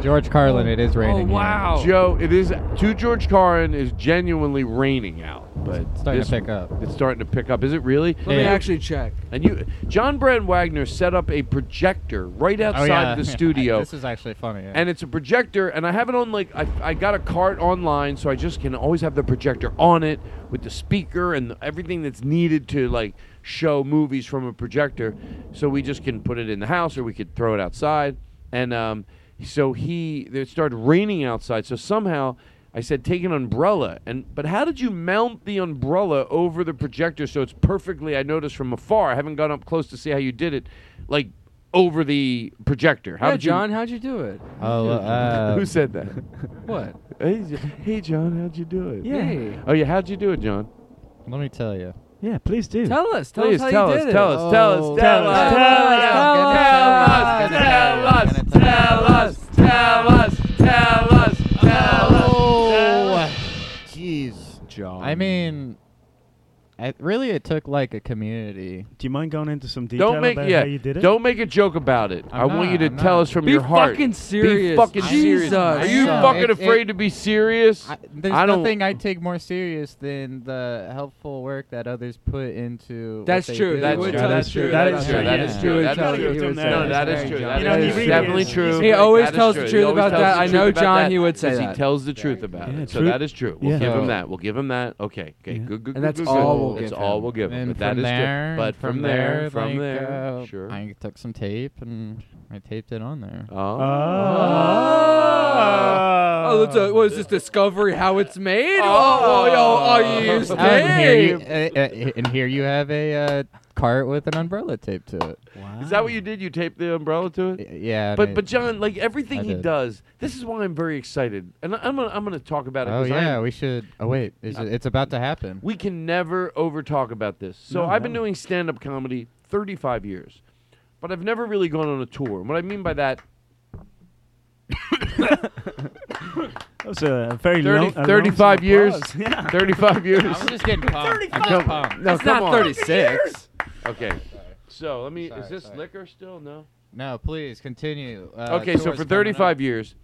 George Carlin, it is Oh raining. here. wow. Joe, it is to George Carlin is genuinely raining out. But it's starting to pick up. It's starting to pick up. Is it really? Let me actually check. And you, John Brand Wagner set up a projector right outside oh, yeah. the studio. this is actually funny. Yeah. and it's a projector, and I have it on like I, I got a cart online, so I just can always have the projector on it with the speaker and everything that's needed to like show movies from a projector. So we just can put it in the house, or we could throw it outside. And um, so he, it started raining outside, so somehow. I said take an umbrella, and but how did you mount the umbrella over the projector so it's perfectly? I noticed from afar. I haven't gone up close to see how you did it, like over the projector. How yeah, did you, John, how'd you do it? Oh, uh, Who said that? What? Hey, hey, John, how'd you do it? Yeah. Hey. Oh yeah, how'd you do it, John? Let me tell you. Yeah, please do. Tell us. Tell Please us how tell you us, did tell it. us, tell us, Oh. tell us, Tell us, tell us, tell us, tell us, tell us, tell I mean, I, really, it took like a community. Do you mind going into some detail Don't make about yeah. how you did it? Don't make a joke about it. I'm I want you to I'm tell not. us from Be your heart. fucking serious. Be fucking serious. Jesus. Are you So, fucking it- afraid it- to be serious? I, there's I don't- nothing I take more serious than the helpful work that others put into. what That's they true. do. He That's true. That's true. true. That's true. true. That Yeah. is He true. would That tell is you true. he would say No, that. that That's true. John. That You know, he really definitely is- true. He always That is tells the true. truth always about tells that. the I truth know, about John, that he would say 'cause that. He tells the truth about Yeah, it. So true- that is true. We'll yeah. give him that. We'll give him that. Okay. Okay. Yeah. Good. Good. And that's good, all good. We'll That's give all him. we'll give him. But that from is there, good. But from from there, from like, there, uh, sure. I took some tape and I taped it on there. Oh. Oh, that's a, what is this discovery? How it's made? Oh. Oh, yo, are you Oh, and here you, tape? uh, uh, and here you have a uh, cart with an umbrella taped to it. Is that what you did? You taped the umbrella to it? Y- Yeah. and But I- but John, like everything I he did. does, this is why I'm very excited, and I'm gonna I'm gonna talk about it. Oh 'cause I am- yeah, we should. Oh wait, is it, it's about to happen. we can never over talk about this. So No, I've been no. doing stand up comedy 35 years, but I've never really gone on a tour. And what I mean by that, That was a very 30, long, a 35 long years, applause. Yeah. 35 years. I'm just getting pumped. I'm pumped. no, It's come not on. 36. Okay. So let me. Sorry, is this sorry. liquor still? No. No, please continue. Uh, okay, so for 35 up. years,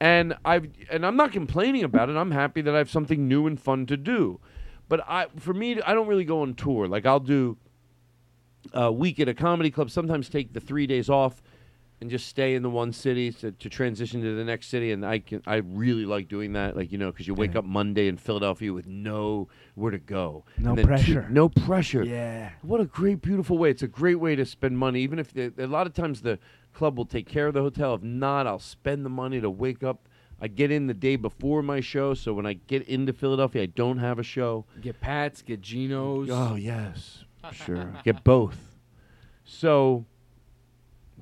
and I've and I'm not complaining about it. I'm happy that I have something new and fun to do. But I, for me, I don't really go on tour. Like I'll do a week at a comedy club. Sometimes take the three days off and just stay in the one city to, to transition to the next city. And I can, I really like doing that. Like you know, because you wake up Monday in Philadelphia with no where to go, No then two- pressure. no pressure. Yeah. What a great, beautiful way. It's a great way to spend money. Even if the, a lot of times the club will take care of the hotel. If not, I'll spend the money to wake up. I get in the day before my show, so when I get into Philadelphia, I don't have a show. Get Pats, get Genos. Oh yes, sure. get both. So,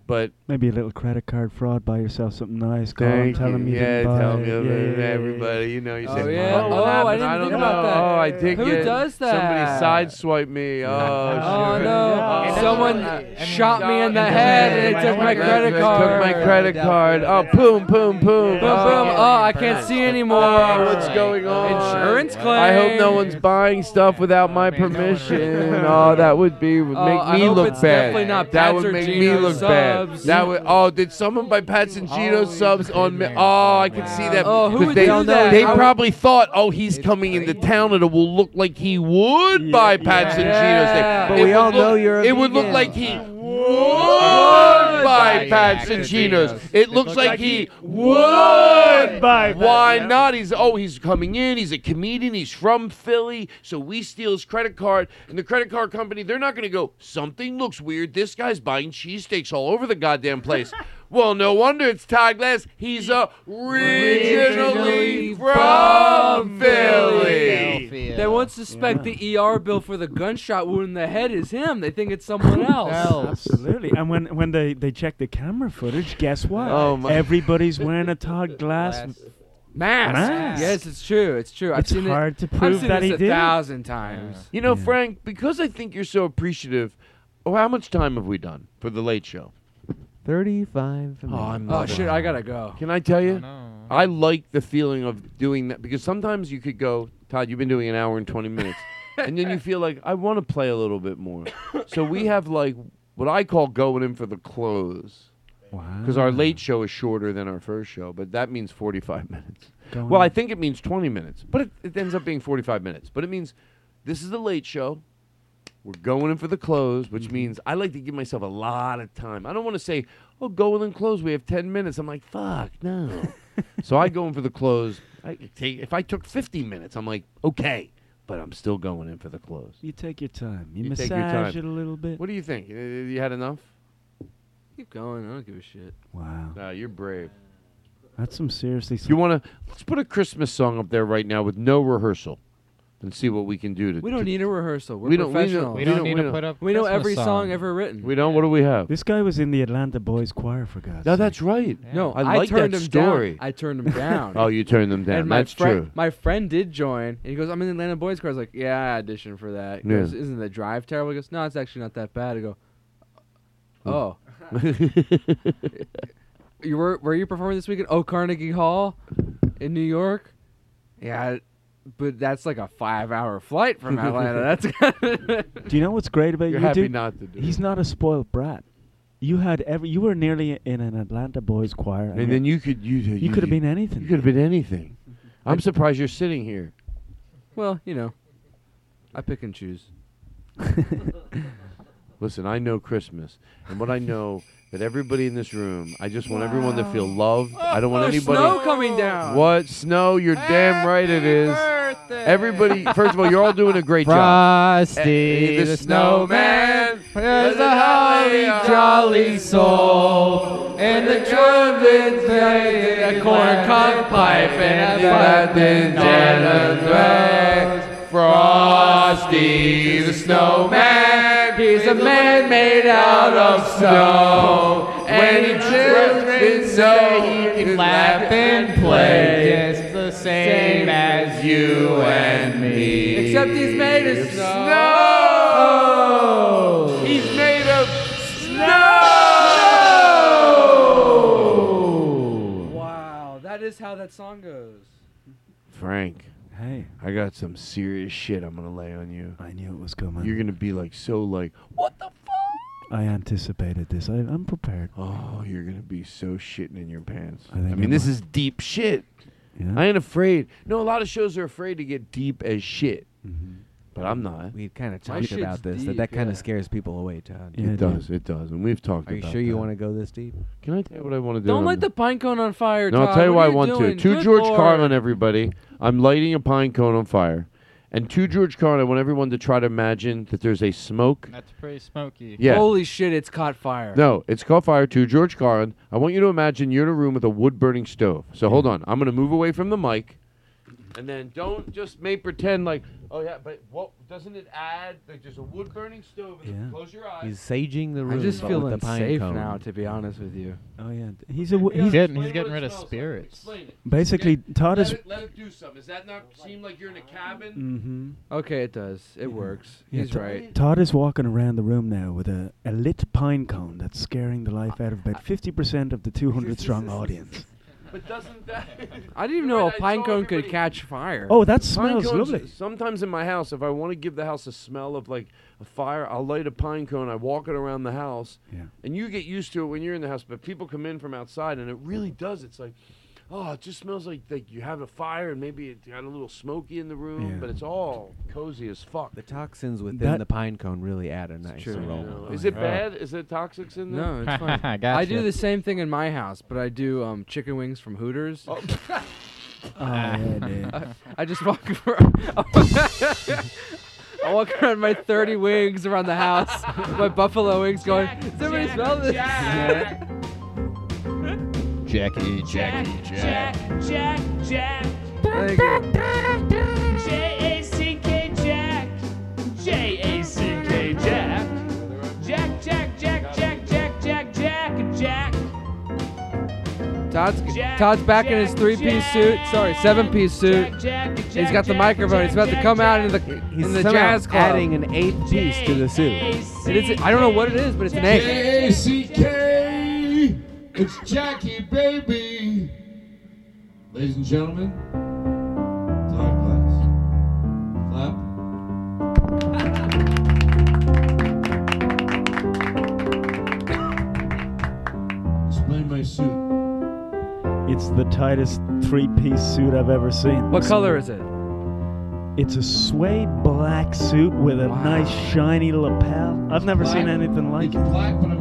but Maybe a little credit card fraud. Buy yourself something nice. Call them, tell you. them you yeah, didn't buy tell it. me Yeah, about yeah, yeah, yeah. everybody. You know, you Oh, say, yeah? "Oh, Oh, I didn't I don't think know. about that. Oh, I did Who get does that? somebody sideswiped me. Oh, shit. Oh no! Yeah. Oh. Someone I mean, shot me in the it head and they took my Took credit Took my credit card. Oh, boom, boom, boom. Boom, boom. Oh, Oh, I can't see oh, anymore. Oh, what's going on? Insurance claim. I hope no one's buying stuff without my I mean, no one permission. oh, that would be would Oh, make me look bad. definitely not that would make me look bad. Subs. That would. Oh, did someone buy Pats and Geno Oh, subs on me? Oh, I oh, can see that. Oh, who 'Cause would they, do that? They How- probably thought, oh, he's It's coming into crazy. town and it will look like he would Yeah, buy yeah. Pats and Yeah. Thing. But It we would all look- know you're a It would look vegan. like he Would buy buy Pats Pats and and Geno's. Geno's. It looks like he would buy Why not? He's oh, he's coming in. He's a comedian. He's from Philly, so we steal his credit card. And the credit card company, they're not going to go. Something looks weird. This guy's buying cheesesteaks all over the goddamn place. well, no wonder it's Todd Glass. He's a originally from Philly. They won't suspect the ER bill for the gunshot wound in the head is him. They think it's someone else. Absolutely. And when when they they check the camera footage, guess what? Oh, my- Everybody's wearing a Todd Glass. Mask. Mask. Yes, it's true. It's true. I've It's seen hard it. to I've seen that this he a did thousand times. You know, Yeah. Frank, because I think you're so appreciative. Oh, how much time have we done for the late show? Thirty-five. Oh, I'm Oh loving shit! it. I gotta go. Can I tell you? No. I like the feeling of doing that because sometimes you could go, Todd, you've been doing an hour and 20 minutes. and then you feel like, I want to play a little bit more. So we have like what I call going in for the close Wow. because our late show is shorter than our first show, but that means 45 minutes. Going Well, I think it means 20 minutes, but it, it ends up being 45 minutes. But it means this is the late show. We're going in for the close, which means I like to give myself a lot of time. I don't want to say, "Oh, go in and close. We have ten minutes." I'm like, "Fuck, no." so I go in for the close. I take if I took 50 minutes, I'm like, okay, but I'm still going in for the close. You take your time. You, You massage take your time. it a little bit. What do you think? Uh, You had enough? Keep going. I don't give a shit. Wow. No, you're brave. That's some seriously. You want to? Let's put a Christmas song up there right now with no rehearsal, and see what we can do to. We don't to- need a rehearsal. We're We don't- we don't- professionals. we don't need to put up. We know every song ever written. We don't. What do we have? This guy was in the Atlanta Boys Choir for God's No, sake. that's right. No, I I, like turned that him story. down. I turned him down. Oh, you turned them down. And my That's friend, true. My friend did join, and he goes, "I'm in the Atlanta Boys Choir." I was like, "Yeah, I auditioned for that." He Yeah. goes, "Isn't the drive terrible?" He goes, "No, it's actually not that bad." I go, hmm. "Oh." you were were you performing this weekend? Oh, Carnegie Hall in New York. Yeah, but that's like a five-hour flight from Atlanta. that's Do you know what's great about You're you? happy dude? not to do He's not a spoiled brat. You had every. You were nearly in an Atlanta Boys Choir, and then you could you You could have been anything. You could have been anything. I'm surprised you're sitting here. well, you know, I pick and choose. Listen, I know Christmas, and what I know that everybody in this room, I just want everyone to feel loved. I don't want oh, anybody. snow coming down. What snow? You're damn right it is. Everybody, first of all, you're all doing a great Frosty eh, eh, job. Frosty the snowman is a holly jolly soul, and the trumpets play a corncob pipe and a button and Frosty the snowman, he's a man made out of snow, and he children say he can laugh and play. Just the same Except he's made of snow. He's made of snow. Wow, that is how that song goes. Frank. Hey. I got some serious shit I'm gonna lay on you. I knew it was coming. You're gonna be like so like what the fuck? I anticipated this. I, I'm prepared. Oh, you're gonna be so shitting in your pants. I I, mean, I this might. is deep shit. Yeah. I ain't afraid. No, a lot of shows are afraid to get deep as shit, Mm-hmm. but I'm not. We've kind of talked shit's about this. deep, that that kind yeah. of scares people away, Todd. Yeah, it it does. It does, and we've talked Are you about. sure you that. want to go this deep? Can I tell you what I want to do? Don't on light the pine cone on fire. No, I'll tell you What why I want doing? to. To Good George Lord. Carlin, everybody. I'm lighting a pine cone on fire. And to George Carlin, I want everyone to try to imagine that there's a smoke. That's pretty smoky. Yeah. Holy shit! It's caught fire. No, it's caught fire to George Carlin. I want you to imagine you're in a room with a wood burning stove. So hold on. I'm going to move away from the mic. And then don't just make pretend like, oh yeah, but what doesn't it add? Like just a wood burning stove. And Yeah. Close your eyes. He's saging the room I just feel with the pine unsafe cone. now, to be honest with you. Oh yeah. He's a. w- He's He's getting he's getting rid of smells like. spirits. Explain it. basically Todd Let is. it, let it do something. Does that not seem like you're in a cabin? Mm-hmm. Okay, it does. It works. Yeah, He's Todd- right. Todd is walking around the room now with a, a lit pine cone that's scaring the life out of about 50% of the 200 strong audience. But doesn't that? I didn't even know right, a I pine cone could catch fire. Oh, that Pine smells cones- lovely. Sometimes in my house, if I want to give the house a smell of like a fire, I'll light a pine cone. I walk it around the house, Yeah. and you get used to it when you're in the house. But people come in from outside, and it really does. It's like, oh, it just smells like like you have a fire, and maybe it got a little smoky in the room, Yeah. but it's all cozy as fuck. The toxins within That- the pine cone really add a nice true. You aroma. know? Is it bad? Is there toxics in there? No, it's fine. Gotcha. I do the same thing in my house, but I do um, chicken wings from Hooters. Oh, yeah, dude. I, I just walk around. I walk around my 30 wings around the house, my buffalo wings going, does everybody smell this? Jackie, Jackie, Jack. Jack, Jack. Thank you. J A C K Jack. J A C K Jack. Jack, Jack, Jack, Jack, Jack, Jack, Jack, Jack. Todd's, Todd's back in his three piece suit. Sorry, seven piece suit. He's got the microphone. He's about to come out into the, He's in the somehow jazz club. adding an eight piece to the suit. It is, I don't know what it is, but it's an eight. J A C K it's Jackie, baby. Ladies and gentlemen, Todd Glass. Clap. Explain my suit. It's the tightest three piece suit I've ever seen. What color is it? It's a suede black suit with a nice shiny lapel. I've never seen Black. anything like It's it. black, but I'm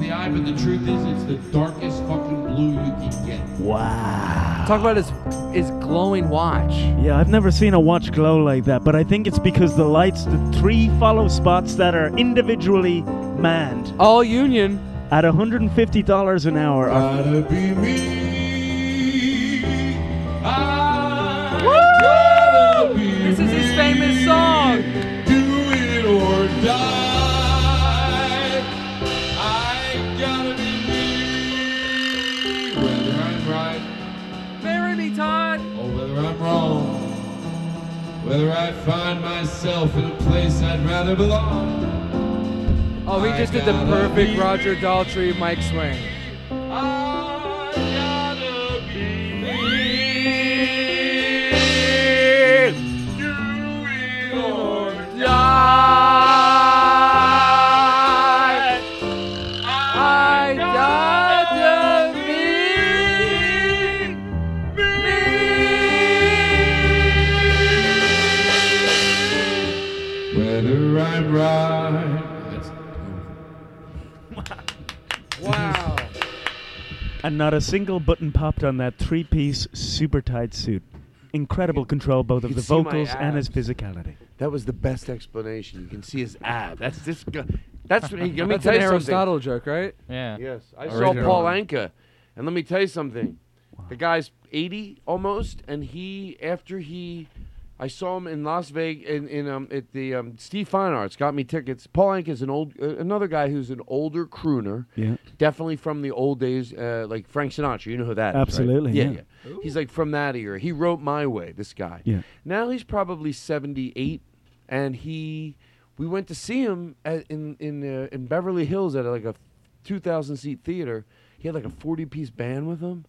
the eye, but the truth is, it's the darkest fucking blue you can get. Wow. Talk about his his glowing watch. Yeah, I've never seen a watch glow like that, but I think it's because the lights, the three follow spots that are individually manned All union. at $150 an hour Gotta be me. Whether I find myself in a place I'd rather belong. Oh, he I just did the perfect Roger Daltrey mic swing. And not a single button popped on that three piece super tight suit. Incredible control both of the can see my vocals and his physicality. That was the best explanation. You can see his ab. That's this guy. That's what he. Let me That's tell an you something. Aristotle joke, right? Yeah. Yes, I Original. saw Paul Anka, and let me tell you something. The guy's 80 almost, and he after he, I saw him in Las Vegas in, in um at the um, Steve Fine Arts got me tickets. Paul Anka's an old uh, another guy who's an older crooner. Yeah. Definitely from the old days, uh, like Frank Sinatra. You know who that is, right? Absolutely, Yeah, yeah. He's like from that era. He wrote My Way. This guy. Yeah. Now he's probably 78, and he, we went to see him at, in in uh, in Beverly Hills at like a 2,000 seat theater. He had like a 40 piece band with him.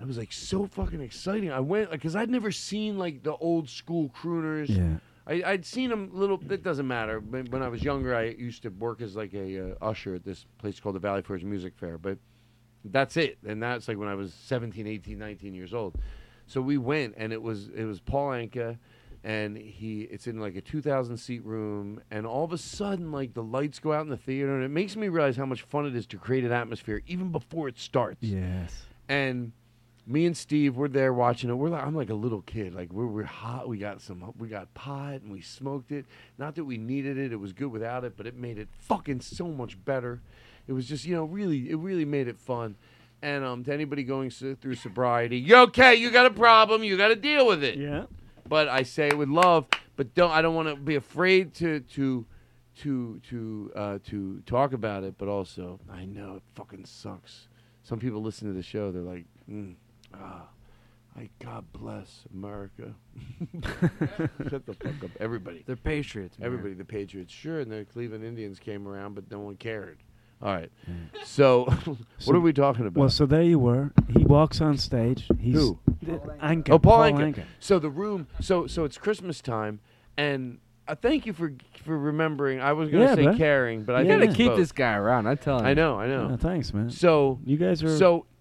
It was like so fucking exciting. I went because I'd never seen like the old school crooners. Yeah. I, I'd seen them little. It doesn't matter. When when I was younger, I used to work as like a uh, usher at this place called the Valley Forge Music Fair. But that's it. And that's like when I was 17, 18, 19 years old. So we went, and it was it was Paul Anka, and he it's in like a 2,000 seat room, and all of a sudden like the lights go out in the theater, and it makes me realize how much fun it is to create an atmosphere even before it starts. Yes. And me and Steve were there watching it. We're like, I'm like a little kid. Like we're, we're hot. We got some. We got pot and we smoked it. Not that we needed it. It was good without it, but it made it fucking so much better. It was just you know really it really made it fun. And um, to anybody going so- through sobriety, you okay? You got a problem? You got to deal with it. Yeah. But I say it with love. But don't. I don't want to be afraid to to to to uh, to talk about it. But also, I know it fucking sucks. Some people listen to the show. They're like, mm, ah, I God bless America. Shut the fuck up, everybody. They're patriots. man. Everybody, the Patriots, sure, and the Cleveland Indians came around, but no one cared. All right. So, what So- are we talking about? Well, so there you were. He walks on stage. He's Who? the- Anka. Oh, Paul, Paul Anka. Anka. So the room. So so it's Christmas time, and uh, thank you for for remembering. I was going to Yeah, say man. caring, but I Yeah, think gotta it's keep both. this guy around. I tell him. I know, I know. Oh, thanks, man. So you guys are so it's-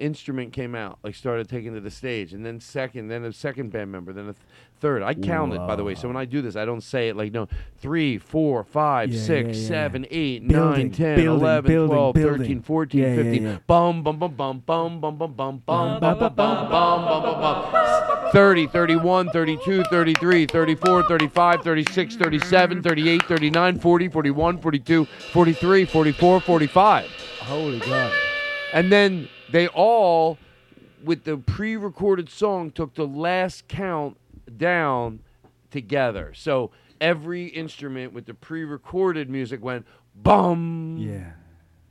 instrument came out, like started taking to the stage, and then second, then a second band member, then a th- third. I counted, by the way. So when I do this, I don't say it like no, three, four, five, Yeah, six, yeah, yeah. seven, eight, Building, nine, 10, building, 11, building, 12, building. 13, 14, Yeah, yeah, 15. yeah. Bum bum bum bum bum bum bum bum bum bum bum bum bum bum bum bum 30, 31, 32, 33, 34, 35, 36, 37, 38, 39, 40, 41, 42, 43, 44, 45. Holy God. And then they all, with the pre recorded song, took the last count down together. So every instrument with the pre recorded music went bum. Yeah.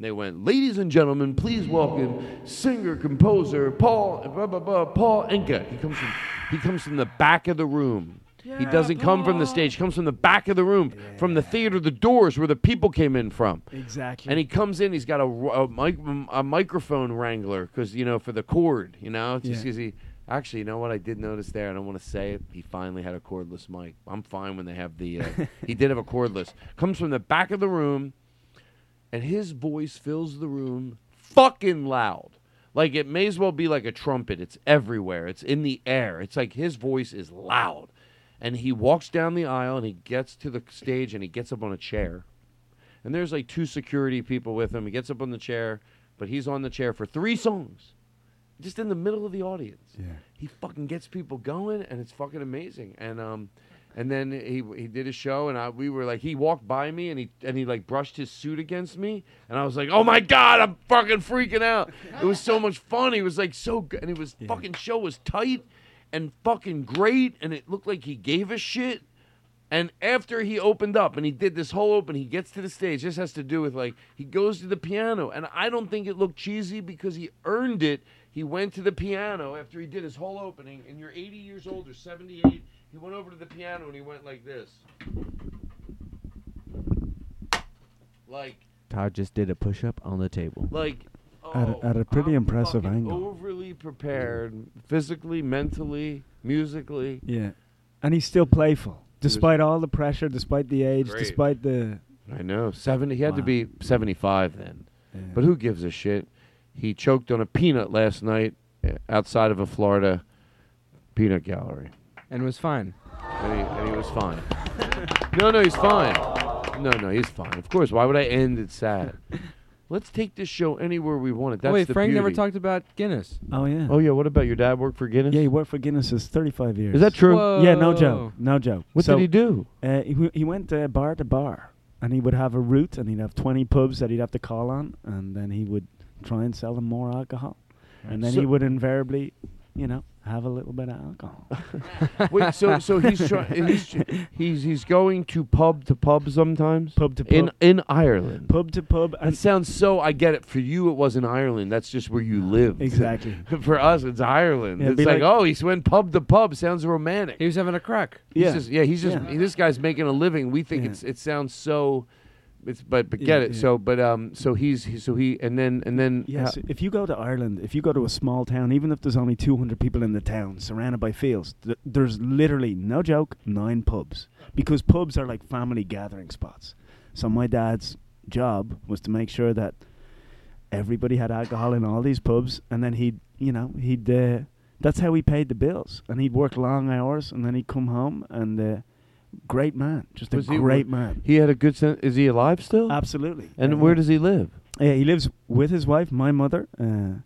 They went, ladies and gentlemen, please welcome singer composer Paul blah, blah, blah, Paul Anka. He comes from he comes from the back of the room. He doesn't come from the stage. He comes from the back of the room, from the theater, the doors where the people came in from. Exactly. And he comes in. He's got a, a, mic, a microphone wrangler because you know for the cord. You know, just Yeah. 'cause he. Actually, you know what I did notice there? I don't want to say it. He finally had a cordless mic. I'm fine when they have the. Uh, he did have a cordless. Comes from the back of the room, and his voice fills the room fucking loud. Like it may as well be like a trumpet. It's everywhere. It's in the air. It's like his voice is loud. And he walks down the aisle and he gets to the stage and he gets up on a chair. And there's like two security people with him. He gets up on the chair, but he's on the chair for three songs. Just in the middle of the audience. Yeah. He fucking gets people going and it's fucking amazing. And um and then he he did a show and I we were like he walked by me and he and he like brushed his suit against me and I was like, "Oh my god, I'm fucking freaking out." It was so much fun. He was like so good and it was fucking show was tight and fucking great and it looked like he gave a shit. And after he opened up and he did this whole open, he gets to the stage. This has to do with like he goes to the piano, and I don't think it looked cheesy because he earned it. He went to the piano after he did his whole opening, and you're 80 years old or 78. He went over to the piano and he went like this, like Todd just did a push up on the table. like At a, at a pretty impressive fucking angle. overly prepared, physically, mentally, musically. Yeah. And he's still playful. Despite all the pressure, despite the age, Great. despite the. I know. 70 he had to be 75 then. But who gives a shit? He choked on a peanut last night uh, outside of a Florida peanut gallery. And was fine. And he, and he was fine. no, no, he's fine. No, no, he's fine. Of course. Why would I end it sad? Let's take this show anywhere we want it. That's wait, the Frank never beauty. talked about Guinness. Oh, yeah. Oh yeah. What about your dad? Worked for Guinness? Yeah, he worked for Guinness's 35 years. Is that true? Yeah, no joke. No joke. What So, did he do? Uh, he, w- he went uh, bar to bar, and he would have a route, and he'd have 20 pubs that he'd have to call on, and then he would try and sell them more alcohol. And then So- he would invariably, you know, have a little bit of alcohol. Wait, so so he's trying. He's he's he's going to pub to pub sometimes. Pub to in pub. in in Ireland. Pub to pub. That sounds so. I get it. For you, it was in Ireland. That's just where you live. Exactly. For us, it's Ireland. Yeah, it's be like, like- oh, he's went pub to pub. Sounds romantic. He was having a crack. He's Yeah. just, yeah. He's just. Yeah. This guy's making a living. We think Yeah. it's. It sounds so. It's but but Yeah, get it. yeah. So but um so he's he, so he and then and then Yes, if you go to Ireland, if you go to a small town, even if there's only 200 people in the town, surrounded by fields, th- there's literally, no joke, nine pubs. Because pubs are like family gathering spots. So my dad's job was to make sure that everybody had alcohol in all these pubs, and then he'd, you know, he'd, uh, that's how he paid the bills. And he'd work long hours, and then he'd come home, and uh, great man, just Was a he- great man. he had a good sense. Is he alive still? Absolutely. And Yeah. where does he live? Yeah, he lives with his wife, my mother. Uh,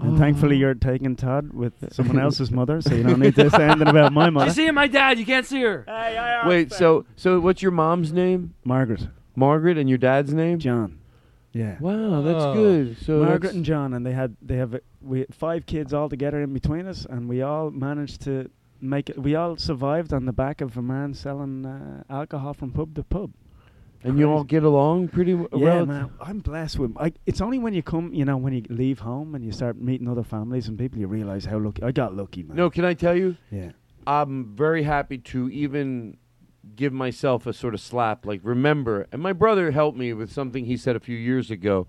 and thankfully, you're taking Todd with someone else's mother, so you don't need to say anything about my mother. You mother. see my dad? You can't see her. Hey, Wait, so so what's your mom's name? Margaret. Margaret, and your dad's name? John. Yeah. Wow, that's Oh. good. So Margaret and John, and they had they have uh, we had five kids all together in between us, and we all managed to make it. We all survived on the back of a man selling uh, alcohol from pub to pub. and you all get along pretty w- Yeah, well. man, I'm blessed with. I, it's only when you come, you know, when you leave home and you start meeting other families and people, you realize how lucky. I got lucky, man. No, can I tell you? Yeah. I'm very happy to even give myself a sort of slap. Like, remember, and my brother helped me with something he said a few years ago.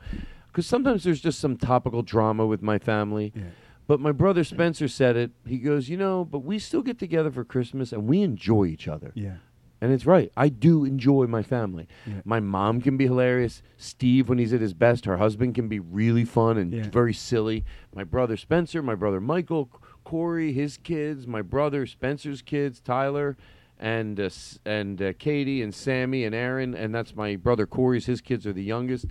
Because sometimes there's just some topical drama with my family. Yeah. But my brother Spencer said it. He goes, You know, but we still get together for Christmas and we enjoy each other. Yeah. And it's right. I do enjoy my family. Yeah. My mom can be hilarious. Steve, when he's at his best, her husband can be really fun and Yeah. very silly. My brother Spencer, my brother Michael, Corey, his kids, my brother Spencer's kids, Tyler, and uh, and uh, Katie and Sammy and Aaron, and that's my brother Corey's. His kids are the youngest.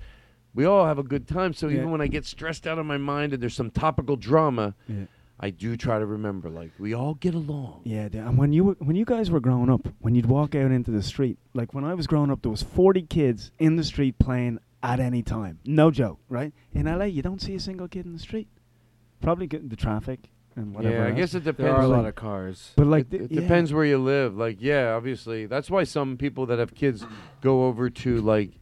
We all have a good time. So Yeah. even when I get stressed out of my mind and there's some topical drama, Yeah. I do try to remember like we all get along. Yeah, the- and when you were, when you guys were growing up, when you'd walk out into the street, like when I was growing up, there was forty kids in the street playing at any time. No joke, right? In LA, you don't see a single kid in the street. Probably get the traffic and whatever. Yeah, I else. guess it depends. There are a lot of cars. But like, it, it yeah. depends where you live. Like, yeah, obviously, that's why some people that have kids go over to like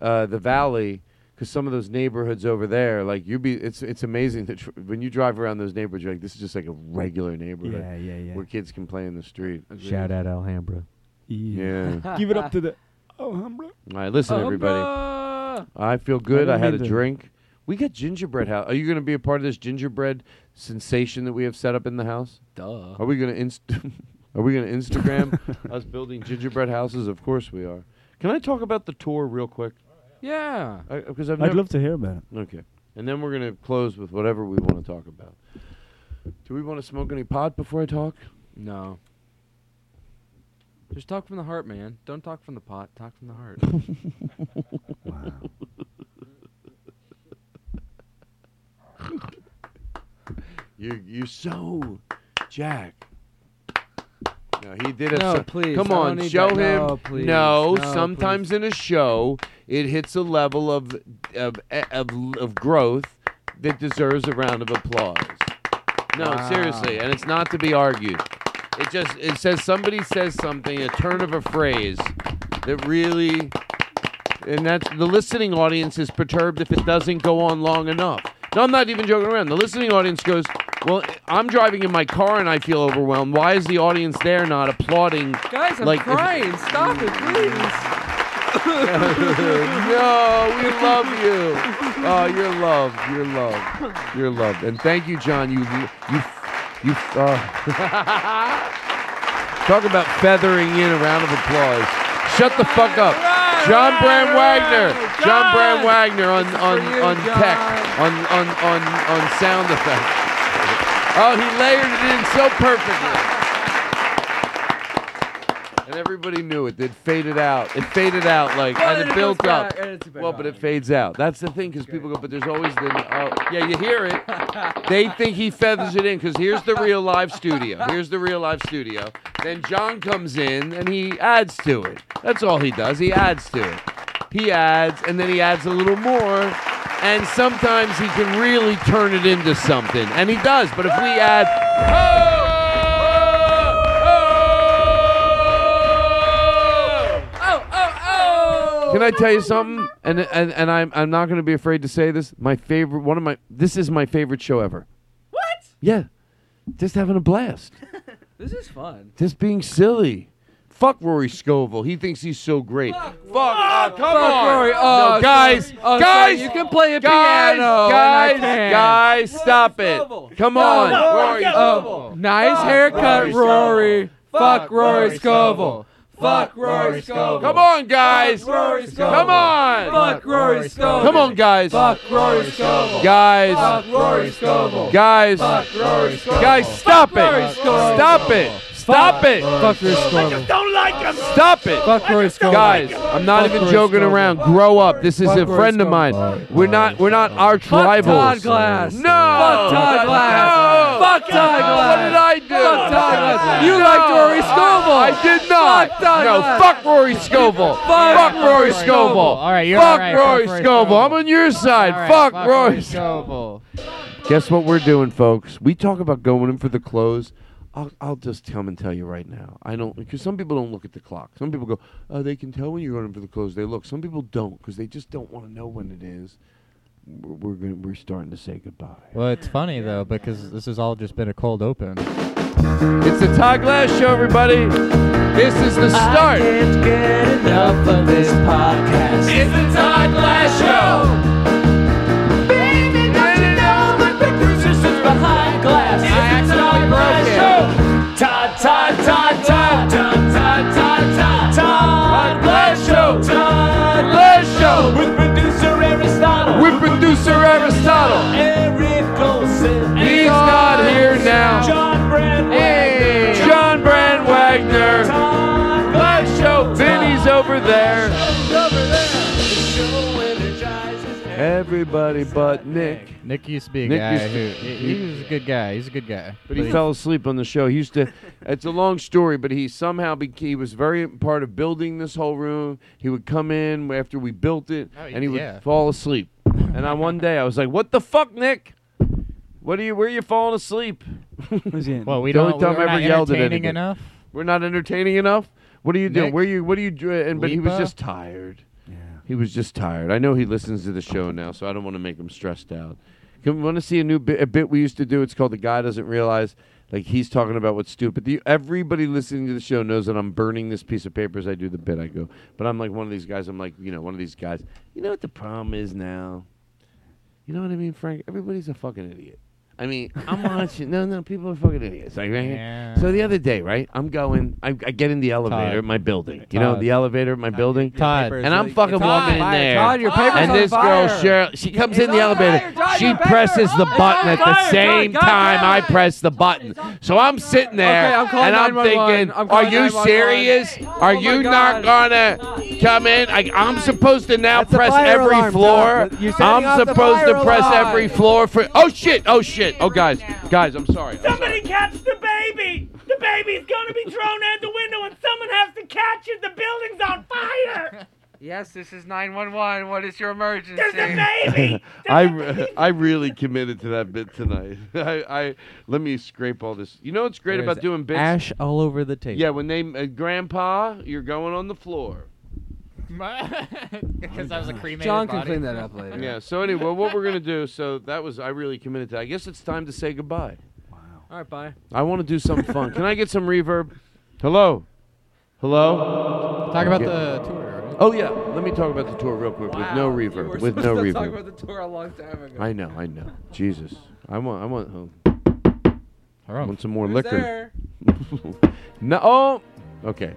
uh, the valley because some of those neighborhoods over there, like you be, it's it's amazing that tr- when you drive around those neighborhoods, you're like, this is just like a regular neighborhood. Yeah, yeah, yeah. Where kids can play in the street. Shout out Alhambra. Yeah. Give it up to the Alhambra. All right, listen, everybody. I feel good. I I, had a to- drink. We got gingerbread house. Are you going to be a part of this gingerbread sensation that we have set up in the house? Duh. Are we going to inst- Are we going to Instagram us building gingerbread houses? Of course we are. Can I talk about the tour real quick? Yeah. Because I've I'd never- love to hear about it. Okay. And then we're going to close with whatever we want to talk about. Do we want to smoke any pot before I talk? No. Just talk from the heart, man. Don't talk from the pot. Talk from the heart. Wow. You you so Jack. No, he did it. No, so- please, Come I on, need show that. him. No, please. No, sometimes in a show, it hits a level of of of, of growth that deserves a round of applause. No, Wow. seriously, and it's not to be argued. It just it says somebody says something, a turn of a phrase that really and that's the listening audience is perturbed if it doesn't go on long enough. No, I'm not even joking around. The listening audience goes, "Well, I'm driving in my car and I feel overwhelmed. Why is the audience there not applauding?" Guys, I'm like, crying. Stop it, please. no, we love you. Oh, you're loved. You're loved. You're loved. And thank you, John. You, you, you. Uh, talk about feathering in a round of applause. Shut the fuck up, John Brand Wagner. John Brand Wagner on on on tech on on on on sound effects. Oh, he layered it in so perfectly. And everybody knew it. It faded out. It faded out like, Well, and it it built up. back, and it's back Well, but it fades out. That's the thing, because people go, but there's always the, oh, yeah, you hear it. they think he feathers it in, because here's the real live studio. Here's the real live studio. Then John comes in and he adds to it. That's all he does. He adds to it. He adds, and then he adds a little more. And sometimes he can really turn it into something. And he does. But if we add, Oh, oh, oh. Can I tell you something? And and, and I'm I'm not going to be afraid to say this. My favorite, one of my, this is my favorite show ever. What? Yeah, just having a blast, This is fun. just being silly. Fuck Rory Scovel. He thinks he's so great. Fuck, oh, come Fuck on, Rory. no, Oh, so- guys, oh, so guys, you can play a guys, piano guys, guys, stop it. Come on, No, Rory. Oh, nice haircut, Rory. Fuck Rory Scovel. Fuck Rory Scovel. Come on, guys. Fuck Rory Scovel. Come on. Fuck Rory Scovel. Come on, guys. Fuck Rory Scovel. Guys. Fuck Rory Scovel. Guys. Fuck Rory Scovel. Guys, stop it. Stop it. Stop it. Fuck Rory Scovel. Don't like him. Stop it. Fuck Rory Scovel. Guys, I'm not Fuck even Rory joking Scovel. around. Grow up. This is Fuck a Rory friend of Scovel. mine. We're not we're not arch Fuck rivals. Todd Glass. No. Fuck Todd Glass. No. Fuck Todd Glass. What did I do? Fuck Todd Glass. You No. liked Rory Scovel. I did not. Fuck Todd no, Glass. fuck Rory Scovel. Fuck fuck Rory Rory Scovel. Scovel. All right, you're fuck all right. Rory Fuck Rory Scovel. Scovel. I'm on your side. All right, fuck, fuck Rory Rory Scovel. Scovel. Guess what we're doing, folks? We talk about going in for the close. I'll, I'll just come and tell you right now. I don't because some people don't look at the clock. Some people go, oh, they can tell when you're going in for the close. They look. Some people don't because they just don't want to know when it is. We're we're, gonna, we're starting to say goodbye. Well, it's funny though because this has all just been a cold open. It's the Todd Glass Show, everybody. This is the start. I can't get enough of this podcast. It's the Todd Glass Show. Baby, don't you know the producer sits behind glass? The Todd Glass Show. Todd, Todd, Todd, Todd, Todd, Todd, Todd, Todd, Todd Glass Show. Todd Glass Show with producer Aristotle. With producer Aristotle. Eric Olson. He's not here now. John Brand Hey, John Brand Wagner. Glass Show. Vinny's over there. Everybody but Nick. Nick used to be a Nick guy used to- who he, he- he was a good guy. He's a good guy. But he fell asleep on the show. He used to. It's a long story, but he somehow beca- he was very part of building this whole room. He would come in after we built it, Oh, and he would yeah. fall asleep. and on one day, I was like, "What the fuck, Nick? What are you? Where are you falling asleep?" Well, we The only don't. time we're ever not yelled at entertaining anybody. enough. We're not entertaining enough. What are you doing? Nick? Where you? What are you? doing?" And but he was Lipa? just tired. He was just tired. I know he listens to the show now, so I don't want to make him stressed out. Can we want to see a new bit, a bit we used to do? It's called "The Guy Doesn't Realize." Like he's talking about what's stupid. The, everybody listening to the show knows that I'm burning this piece of paper as I do the bit. I go, but I'm like one of these guys. I'm like, you know, one of these guys. You know what the problem is now? You know what I mean, Frank? Everybody's a fucking idiot. I mean, I'm watching. No, no, people are fucking idiots. Like, right? Yeah. So the other day, right? I'm going. I, I get in the elevator at my building. You know, Todd. the elevator at my building. Todd. And I'm fucking walking in there. Todd, your paper's and on this girl, fire. Cheryl, she comes in the elevator. She presses the button at the same time I press the button. So I'm sitting there Okay, I'm calling and I'm thinking, are you serious? Are Oh you not gonna come in? I, I'm supposed to now press every floor. Todd. You're setting off I'm supposed to press every floor for. Oh shit! Oh shit! Oh guys, guys, I'm sorry. I'm sorry. Somebody catch the baby! The baby's gonna be thrown out the window and someone has to catch it! The building's on fire! Yes, this is 911. What is your emergency? There's a baby! I, re- I really committed to that bit tonight. I, I let me scrape all this. You know what's great There's about doing bits? ash all over the table. Yeah, when they uh, Grandpa, you're going on the floor. Oh because I was a cremated John can body. clean that up later. Yeah. So anyway, what we're gonna do? So that was I really committed to. I guess it's time to say goodbye. Wow. All right, bye. I want to do something fun. Can I get some reverb? Hello. Hello. Talk about Yeah. the tour, right? Oh yeah. Let me talk about the tour real quick with no Wow, you reverb. were With no supposed to reverb. Talk about the tour a long time ago. I know. I know. Jesus. I want. I want. Oh. I want some more Who's liquor. there? no. Oh. Okay.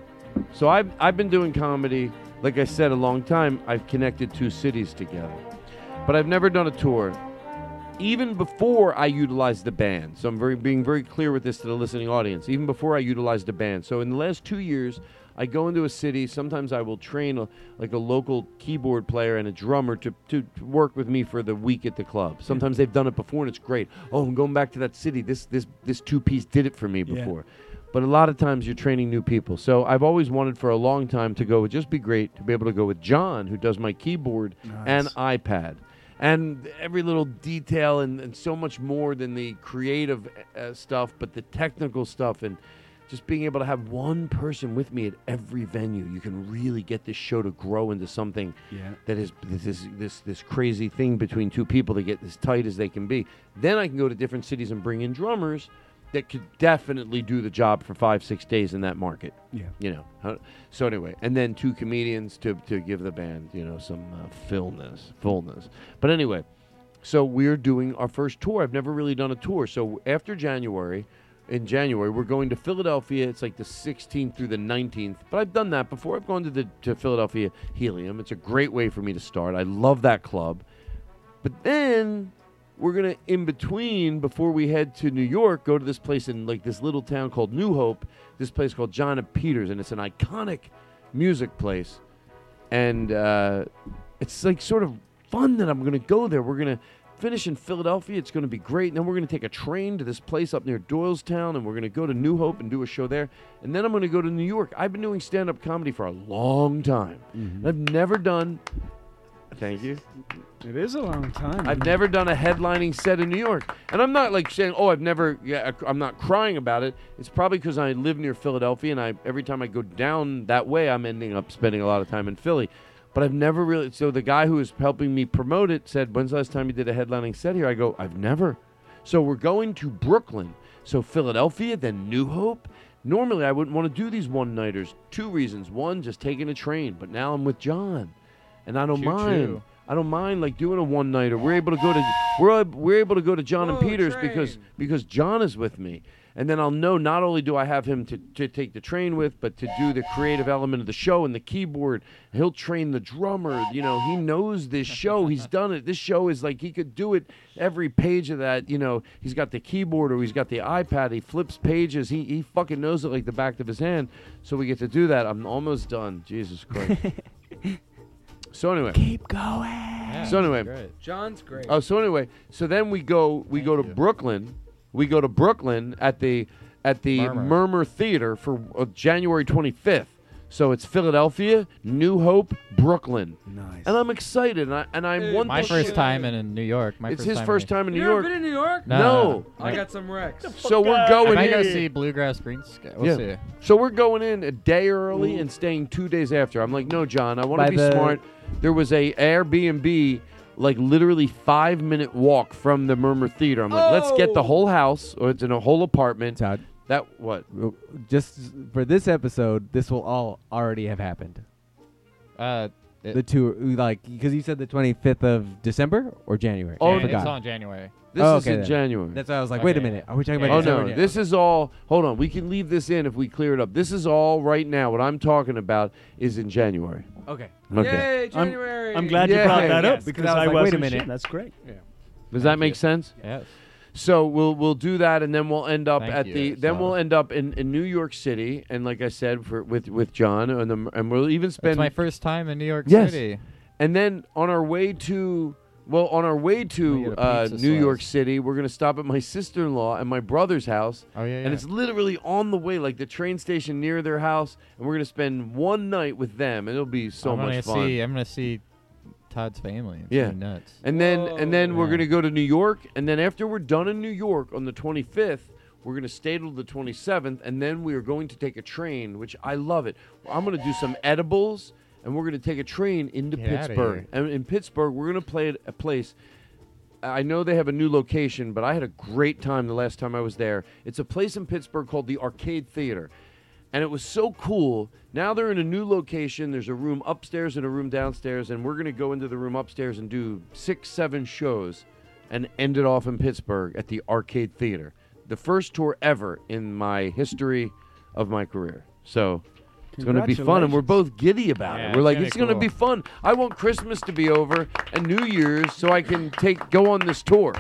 So I've I've been doing comedy, like I said, a long time. I've connected two cities together, but I've never done a tour. Even before I utilized the band, so I'm very being very clear with this to the listening audience. Even before I utilized the band, so in the last two years, I go into a city. Sometimes I will train a, like a local keyboard player and a drummer to, to work with me for the week at the club. Hmm. Sometimes they've done it before and it's great. Oh, I'm going back to that city. This this this two piece did it for me Yeah. But a lot of times you're training new people. So I've always wanted for a long time to go. It'd just be great to be able to go with John, who does my keyboard and iPad, and every little detail and, and so much more than the creative uh, stuff, but the technical stuff and just being able to have one person with me at every venue. You can really get this show to grow into something Yeah. that is this this this crazy thing between two people to get as tight as they can be. Then I can go to different cities and bring in drummers that could definitely do the job for five six days in that market. Yeah. You know. So anyway, and then two comedians to to give the band you know some uh, fullness fullness. But anyway, so we're doing our first tour. I've never really done a tour. So after January, in January, we're going to Philadelphia. It's like the 16th through the 19th. But I've done that before. I've gone to the to Philadelphia Helium. It's a great way for me to start. I love that club. But then we're gonna in between before we head to New York, go to this place in like this little town called New Hope. This place called John and Peters, and it's an iconic music place. And uh, it's like sort of fun that I'm gonna go there. We're gonna finish in Philadelphia. It's gonna be great. And then we're gonna take a train to this place up near Doylestown, and we're gonna go to New Hope and do a show there. And then I'm gonna go to New York. I've been doing stand-up comedy for a long time. And I've never done. Thank you. It is a long time. I've never done a headlining set in New York, and I'm not like saying, "Oh, I've never." Yeah, I'm not crying about it. It's probably because I live near Philadelphia, and I every time I go down that way, I'm ending up spending a lot of time in Philly. But I've never really. So the guy who was helping me promote it said, "When's the last time you did a headlining set here?" I go, "I've never." So we're going to Brooklyn. So Philadelphia, then New Hope. Normally, I wouldn't want to do these one nighters. Two reasons: one, just taking a train, but now I'm with John, and I don't Choo-choo. mind. I don't mind like doing a one nighter. We're able to go to we're we're able to go to John and Whoa, Peters because because John is with me, and then I'll know not only do I have him to, to take the train with, but to do the creative element of the show and the keyboard. He'll train the drummer. You know, he knows this show. He's done it. This show is like he could do it every page of that. You know, he's got the keyboard or he's got the iPad. He flips pages. He he fucking knows it like the back of his hand. So we get to do that. I'm almost done. Jesus Christ. so anyway. Keep going. Yeah, So anyway, great. John's great. Oh, so anyway, so then we go we go to Brooklyn. We go to Brooklyn at the at the Murmrr. Murmrr, Theater for uh, January 25th. So it's Philadelphia, New Hope, Brooklyn. Nice. And I'm excited. And I and I want My this first time in, in New York. My it's first his time first in time in New You York. ever been in New York? No. No. I got some wrecks. So we're I going might go in. see Bluegrass Greens. We'll yeah. see. So we're going in a day early and staying two days after. I'm like, no, John, I want By to be the- smart. There was a Airbnb, like literally five minute walk from the Murmrr Theater. I'm like, let's get the Oh. whole house, or it's in a whole apartment. Todd, That what? just for this episode, this will all already have happened. Uh, it- The tour, like, because you said the 25th of December or January. Oh, I it's on January. This Oh, is in then. January. That's why I was like, wait a minute. Are we talking Yeah, about Oh no, yet? this is all. Hold on, we can leave this in if we clear it up. This is all right now. What I'm talking about is in January. Okay. Okay. Yay, I'm- January. I'm glad Yeah, you brought that yes, up 'cause because I was I like, wait a minute. sure. That's great. Yeah. Does that make sense? Yes. So we'll we'll do that, and then we'll end up Thank at you, the. Then we'll end up in, in New York City, and like I said, for with with John, and the, and we'll even It's spend. my first time in New York Yes. City. and then on our way to. Well, on our way to uh, New York. City, we're gonna stop at my sister-in-law and my brother's house, Oh yeah, yeah. and it's literally on the way, like the train station near their house, and we're gonna spend one night with them, and it'll be so I'm much fun. See, I'm gonna see Todd's family. It's Yeah. nuts. And then and then we're gonna go to New York, and then after we're done in New York on the 25th, we're gonna stay till the 27th, and then we are going to take a train, which I love it. I'm gonna do some edibles, and we're gonna take a train into Get outta Pittsburgh. And in Pittsburgh, we're gonna play at a place. I know they have a new location, but I had a great time the last time I was there. It's a place in Pittsburgh called the Arcade Theater. And it was so cool. Now they're in a new location. There's a room upstairs and a room downstairs, and we're going to go into the room upstairs and do six, seven shows and end it off in Pittsburgh at the Arcade Theater. The first tour ever in my history of my career. So it's going to be fun, and we're both giddy about Yeah, it. We're like, it's be going to be fun. I want Christmas to be over and New Year's so I can take go on this tour.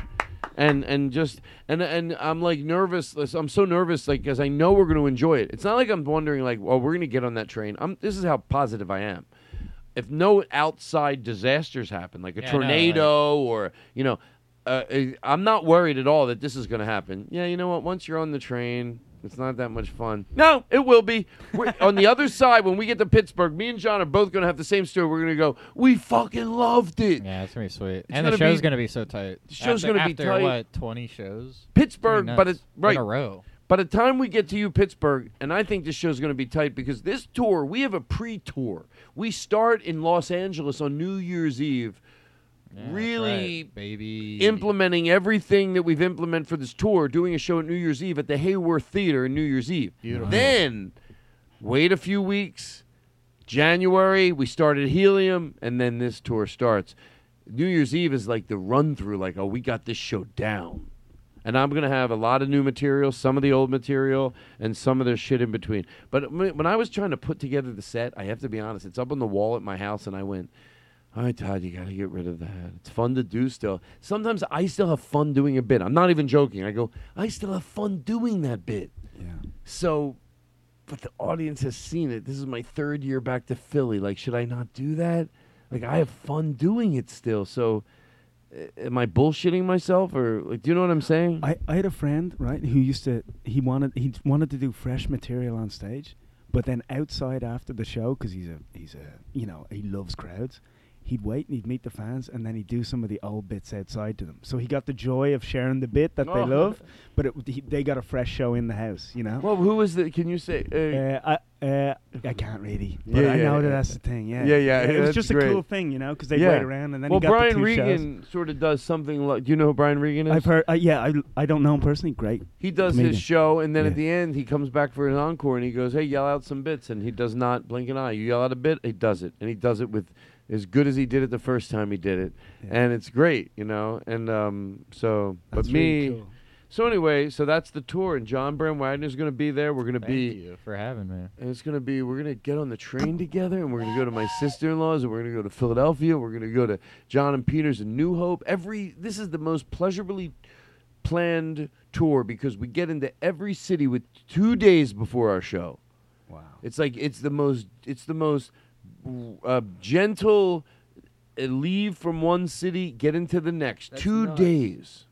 And and just and and I'm like nervous. I'm so nervous, like because I know we're going to enjoy it. It's not like I'm wondering, like, well, we're going to get on that train. I'm. This is how positive I am. If no outside disasters happen, like a Yeah, I know, tornado or you know, uh, uh, I'm not worried at all that this is going to happen. Yeah, you know what? Once you're on the train, it's not that much fun. No, it will be. We're, on the other side, when we get to Pittsburgh, me and John are both going to have the same story. We're going to go, we fucking loved it. Yeah, it's gonna be sweet. It's and the gonna show's gonna be so tight. The show's After- gonna be after, tight. What twenty shows? Pittsburgh, but it's right in a row. By the time we get to you, Pittsburgh, and I think this show's going to be tight because this tour, we have a pre-tour. We start in Los Angeles on New Year's Eve, Yeah, really right, baby. implementing everything that we've implemented for this tour, doing a show at New Year's Eve at the Hayworth Theater in New Year's Eve. Beautiful. Then, wait a few weeks. January, we started Helium, and then this tour starts. New Year's Eve is like the run through, like, oh, we got this show down. And I'm going to have a lot of new material, some of the old material, and some of the shit in between. But when when I was trying to put together the set, I have to be honest, it's up on the wall at my house, and I went, all right, Todd, you got to get rid of that. It's fun to do still. Sometimes I still have fun doing a bit. I'm not even joking. I go, I still have fun doing that bit. Yeah. So, but the audience has seen it. This is my third year back to Philly. Like, should I not do that? Like, I have fun doing it still. So, am I bullshitting myself, or like, do you know what I'm saying? I, I had a friend right who used to he wanted he wanted to do fresh material on stage, but then outside after the show because he's a he's a you know he loves crowds. He'd wait and he'd meet the fans and then he'd do some of the old bits outside to them. So he got the joy of sharing the bit that Oh. they love, but it, he, they got a fresh show in the house, you know. well, who was the? Can you say? Uh, Uh, I uh, I can't really, but Yeah, I yeah, know that that's the thing. Yeah, Yeah, yeah, It was just a great. cool thing, you know, because they yeah. wait around and then well, he got Brian the two Regan shows. sort of does something like. Do you know who Brian Regan is? I've heard. Uh, yeah, I I don't know him personally. Great. He does comedian. his show, and then Yeah. at the end, he comes back for an encore, and he goes, "Hey, yell out some bits," and he does not blink an eye. You yell out a bit, he does it, and he does it with as good as he did it the first time he did it, Yeah. and it's great, you know. And um, so, That's but me, really cool. so anyway, so that's the tour, and John Brand Wagner's going to be there. We're going to Thank be. you for having me. And it's gonna be we're gonna get on the train together and we're gonna go to my sister in law's and we're gonna go to Philadelphia. We're gonna go to John and Peter's in New Hope. Every this is the most pleasurably planned tour because we get into every city with two days before our show. Wow. It's like it's the most it's the most uh, gentle leave from one city, get into the next. That's two nuts. days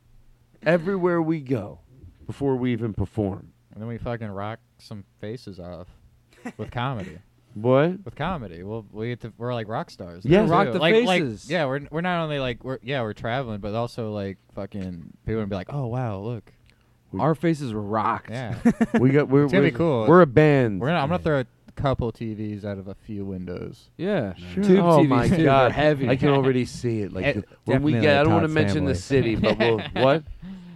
everywhere we go before we even perform. And then we fucking rock some faces off with comedy. What? With comedy, well, we get to, we're like rock stars. Yeah. too. Rock the like, like- faces. yeah, we're we're not only like we're yeah we're traveling, but also like fucking people would be like, oh wow, look, Our faces were rocked. yeah, We got. We're it's gonna we're, be cool. We're a band. We're gonna, I'm gonna throw a couple TVs out of a few windows. Yeah. Sure. Tube oh TVs my too, god, heavy. I can already see it. Like Eh, the- when we definitely get, I don't want to Todd's mention family. the city, but we'll what?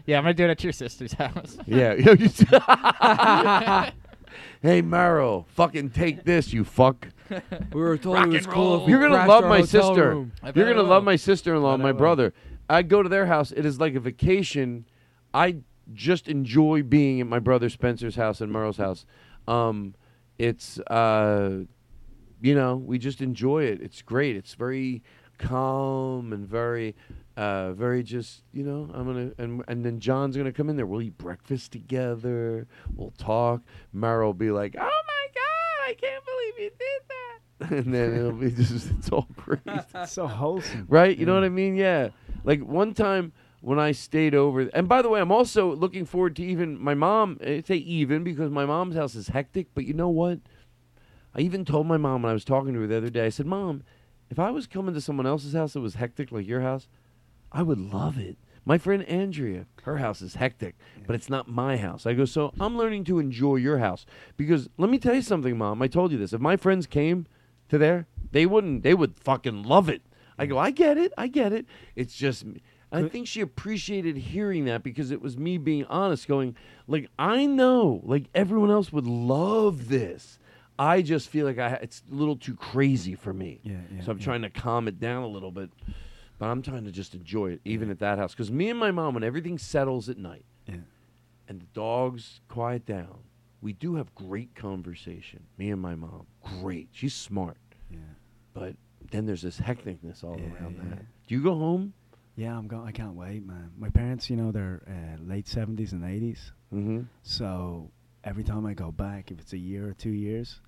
Yeah, I'm gonna do it at your sister's house. Yeah. Yo, you- hey, Meryl, fucking take this, you fuck. We were told it was cool if we You're gonna crashed love our my hotel sister. room. I bet You're I gonna will. love my sister-in-law, my brother. I go to their house. It is like a vacation. I just enjoy being at my brother Spencer's house and Merle's house. Um, it's uh, you know, we just enjoy it. It's great. It's very calm and very, uh, very just you know. I'm gonna and and then John's gonna come in there. We'll eat breakfast together. We'll talk. mara will be like, "Oh my god, I can't believe you did that," and then it'll be just it's all great. it's so wholesome. Right? You know what I mean? Yeah. Like one time when I stayed over, and by the way, I'm also looking forward to even my mom. I say even because my mom's house is hectic, but you know what? I even told my mom when I was talking to her the other day. I said, "Mom, if I was coming to someone else's house that was hectic like your house, I would love it." My friend Andrea, her house is hectic, but it's not my house. I go, so I'm learning to enjoy your house because let me tell you something, Mom. I told you this. If my friends came to there, they wouldn't. They would fucking love it. I go, I get it. I get it. It's just. Me." I think she appreciated hearing that because it was me being honest, going, like, I know, like, everyone else would love this. I just feel like I it's a little too crazy for me. Yeah, yeah, so I'm yeah. trying to calm it down a little bit. But I'm trying to just enjoy it, even at that house. Because me and my mom, when everything settles at night Yeah. and the dogs quiet down, we do have great conversation. Me and my mom. Great. She's smart. Yeah. But then there's this hecticness all Yeah, around yeah. that. Do you go home? Yeah, I'm going. I can't wait, man. My parents, you know, they're uh, late seventies and 80s Mm-hmm. So every time I go back, if it's a year or two years,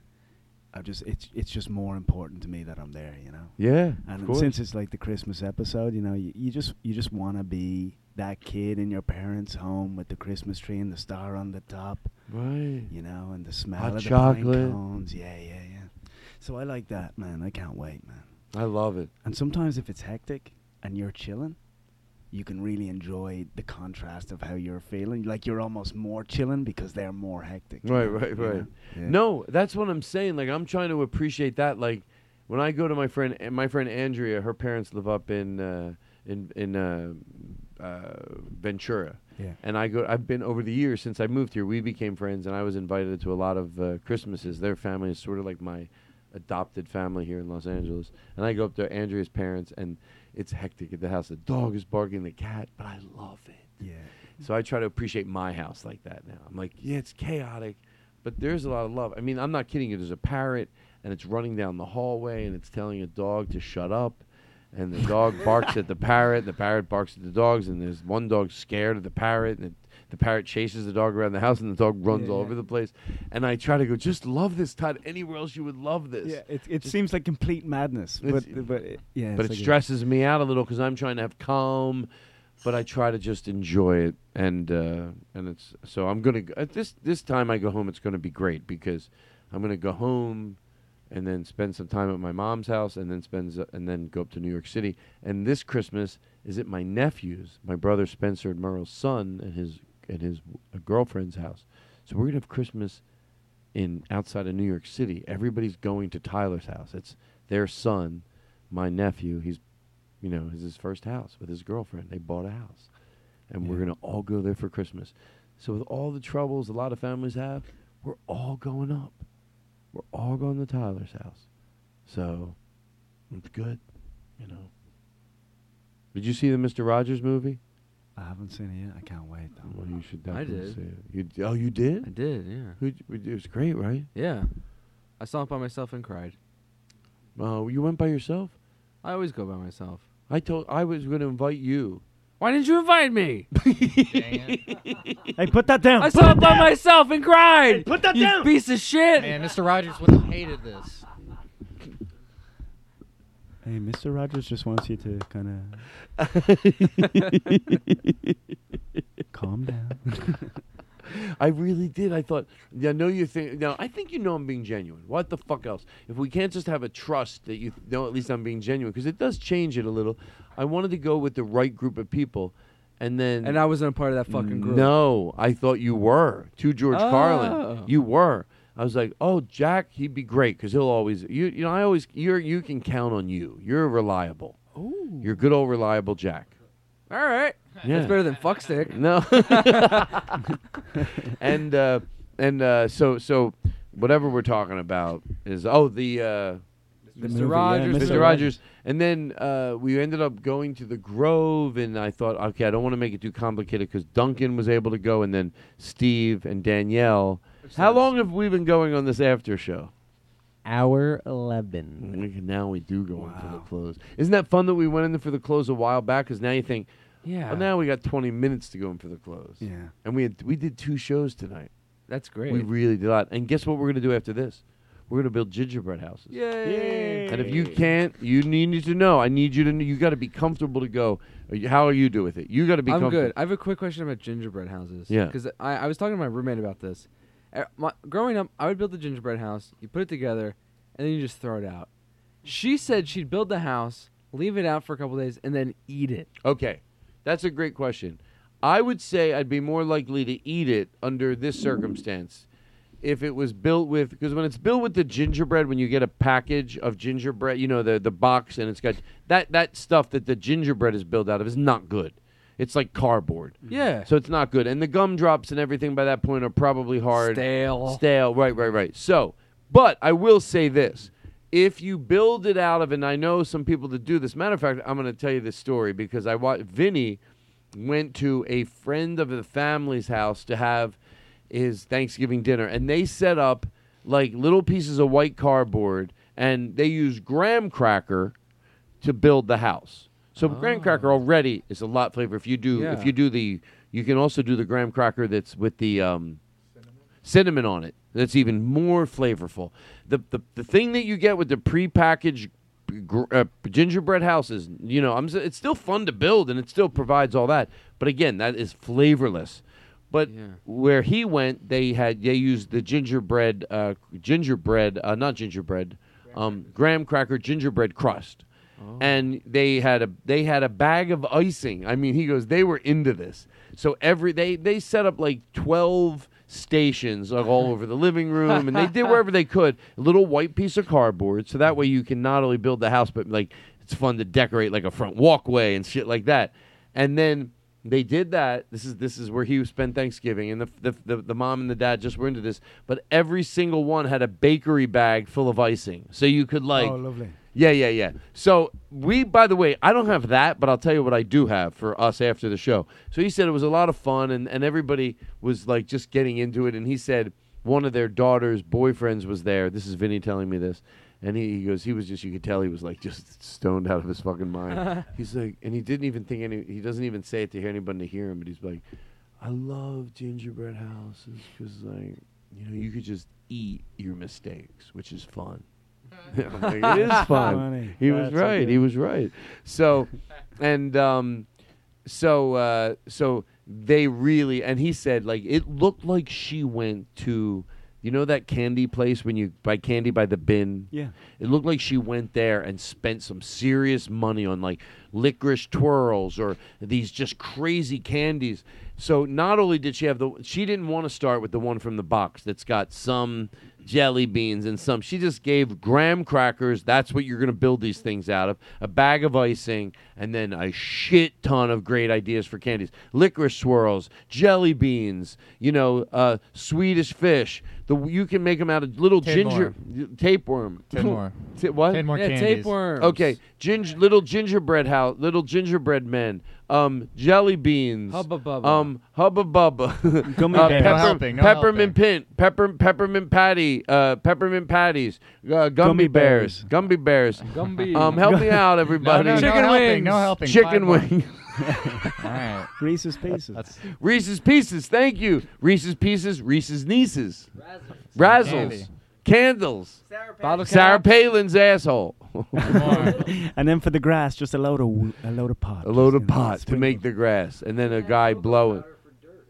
I just it's it's just more important to me that I'm there, you know. Yeah, And since it's like the Christmas episode, you know, you, you just you just want to be that kid in your parents' home with the Christmas tree and the star on the top, Right. you know, and the smell Hot of the chocolate. cones. Yeah, yeah, yeah. So I like that, man. I can't wait, man. I love it. And sometimes if it's hectic and you're chilling, you can really enjoy the contrast of how you're feeling. Like you're almost more chilling because they're more hectic. Right, right, right. Yeah. No, that's what I'm saying. Like I'm trying to appreciate that. Like when I go to my friend, eh, my friend Andrea, her parents live up in uh, in in uh, uh, Ventura. Yeah. And I go. I've been over the years since I moved here. We became friends, and I was invited to a lot of uh, Christmases. Their family is sort of like my adopted family here in Los Angeles. And I go up to Andrea's parents, and it's hectic at the house. The dog is barking, the cat, but I love it. Yeah. So I try to appreciate my house like that now. I'm like, yeah, it's chaotic, but there's a lot of love. I mean, I'm not kidding you. There's a parrot, and it's running down the hallway, and it's telling a dog to shut up. And the dog barks at the parrot, and the parrot barks at the dogs, and there's one dog scared of the parrot, and it, the parrot chases the dog around the house, and the dog runs Yeah, all yeah. over the place. And I try to go, just love this, Todd. Anywhere else you would love this. Yeah, it it seems like complete madness, but but it, yeah, but it like a- stresses me out a little because I'm trying to have calm, but I try to just enjoy it, and uh, and it's so I'm gonna go, this this time I go home. It's gonna be great because I'm gonna go home, and then spend some time at my mom's house, and then spend s- and then go up to New York City. And this Christmas is at my nephew's, my brother Spencer and Merle's son, and his and his uh, girlfriend's house. So we're gonna have Christmas in outside of New York City. Everybody's going to Tyler's house. It's their son, my nephew. He's, you know, is his first house with his girlfriend. They bought a house, and we're gonna all go there for Christmas. So with all the troubles a lot of families have, we're all going up. We're all going to Tyler's house. So it's good, you know. Did you see the Mister Rogers movie? I haven't seen it yet. I can't wait. Though. Well, you should I definitely did. see it. You, d- oh, you did? I did, yeah. Who, it was great, right? Yeah. I saw it by myself and cried. Oh, you went by yourself? I always go by myself. I told I was going to invite you. Why didn't you invite me? Hey, put that down. I Put saw it it by myself and cried. Put that you down. piece of shit. Man, Mr. Rogers would have hated this. Hey, Mr. Rogers just wants you to kind of calm down. I really did. I thought, yeah, know you think. No, I think you know I'm being genuine. What the fuck else? If we can't just have a trust that you know at least I'm being genuine, because it does change it a little. I wanted to go with the right group of people, and then And I wasn't a part of that fucking group. No, I thought you were to George Oh. Carlin. You were. I was like, oh, Jack, he'd be great because he'll always. You, you know, I always. You're. You can count on you. You're reliable. Ooh. You're good old reliable Jack. All right. Yeah. That's better than fuckstick. No. and uh, and uh, so so whatever we're talking about is oh the. Uh, The movie, yeah, Rogers, Mr. Mr. Rogers, and then uh, we ended up going to the Grove, and I thought, okay, I don't want to make it too complicated because Duncan was able to go, and then Steve and Danielle. How long have we been going on this after show? Hour 11. We can- Now we do go in for the close. Isn't that fun that we went in for the close a while back? Because now you think, Yeah. well, now we got 20 minutes to go in for the close. Yeah. And we had, we did two shows tonight. That's great. We really did a lot. And guess what we're going to do after this? We're going to build gingerbread houses. Yay. And if you can't, you need to know. I need you to know. You got to be comfortable to go. Uh, are you- How are you doing with it? You got to be I'm comfortable. good. I have a quick question about gingerbread houses. Yeah. Because I, I was talking to my roommate about this. Uh, my, growing up, I would build the gingerbread house. You put it together, and then you just throw it out. She said she'd build the house, leave it out for a couple days, and then eat it. Okay, that's a great question. I would say I'd be more likely to eat it under this circumstance if it was built with because when it's built with the gingerbread, when you get a package of gingerbread, you know the the box and it's got that that stuff that the gingerbread is built out of is not good. It's like cardboard. Yeah. So it's not good, and the gumdrops and everything by that point are probably hard, Stale. stale. Right, right, right. So, but I will say this: if you build it out of, and I know some people that do this. Matter of fact, I'm going to tell you this story because I watched Vinny went to a friend of the family's house to have his Thanksgiving dinner, and they set up like little pieces of white cardboard, and they used graham cracker to build the house. So graham cracker already is a lot flavor. If you do, Yeah. if you do the, you can also do the graham cracker that's with the um, cinnamon on it. That's even more flavorful. The the, the thing that you get with the prepackaged gr- uh, gingerbread houses, you know, I'm it's still fun to build and it still provides all that. But again, that is flavorless. But where he went, they had they used the gingerbread, uh, gingerbread, uh, not gingerbread, um, graham cracker gingerbread crust, Oh. and they had a they had a bag of icing. I mean, he goes, they were into this. So every they they set up like twelve stations like, all over the living room, and they did wherever they could. A little white piece of cardboard, so that way you can not only build the house, but like it's fun to decorate like a front walkway and shit like that. And then they did that. This is this is where he spent Thanksgiving, and the, the the the mom and the dad just were into this. But every single one had a bakery bag full of icing, so you could like. Oh, lovely. Yeah, yeah, yeah. So we, by the way, I don't have that, but I'll tell you what I do have for us after the show. So he said it was a lot of fun, and and everybody was like just getting into it. And he said one of their daughter's boyfriends was there. This is Vinny telling me this. And he, he goes, he was just, you could tell he was like just stoned out of his fucking mind. he's like, and he didn't even think any, he doesn't even say it to hear anybody to hear him, but he's like, I love gingerbread houses because, like, you know, you could just eat your mistakes, which is fun. Like, it is fun. Funny. He was That's right. he was right. So, and um, so uh, so they really, and he said like it looked like she went to. You know that candy place when you buy candy by the bin? Yeah. It looked like she went there and spent some serious money on like licorice twirls or these just crazy candies. So not only did she have the she didn't want to start with the one from the box that's got some jelly beans and some she just gave graham crackers, that's what you're going to build these things out of, a bag of icing and then a shit ton of great ideas for candies. Licorice swirls, jelly beans, you know, uh, Swedish fish. The you can make them out of little Ten ginger tapeworm. Ten more. T- what? Ten more Yeah, candies. tapeworms. Okay, ginger, little gingerbread house, little gingerbread men, um, jelly beans, Hubba bubba. um, hubba bubba, Gummy uh, bears. No helping, no peppermint pint, pepper, peppermint patty, uh, peppermint patties, uh, Gumby, Gummy bears, bears. Gumby bears. Gumby. Um, help me out, everybody. no, no Chicken helping, wings. No helping. Five Chicken more. wing. All right. Reese's Pieces. That's Reese's Pieces. Thank you. Reese's Pieces. Reese's Nieces. Razzles. Candy. Candles. Bottle Sarah. Palin's asshole. More. and then for the grass, just a load of w- a load of pot. a load of you pot to sprinkle. make the grass, and then a guy blowing.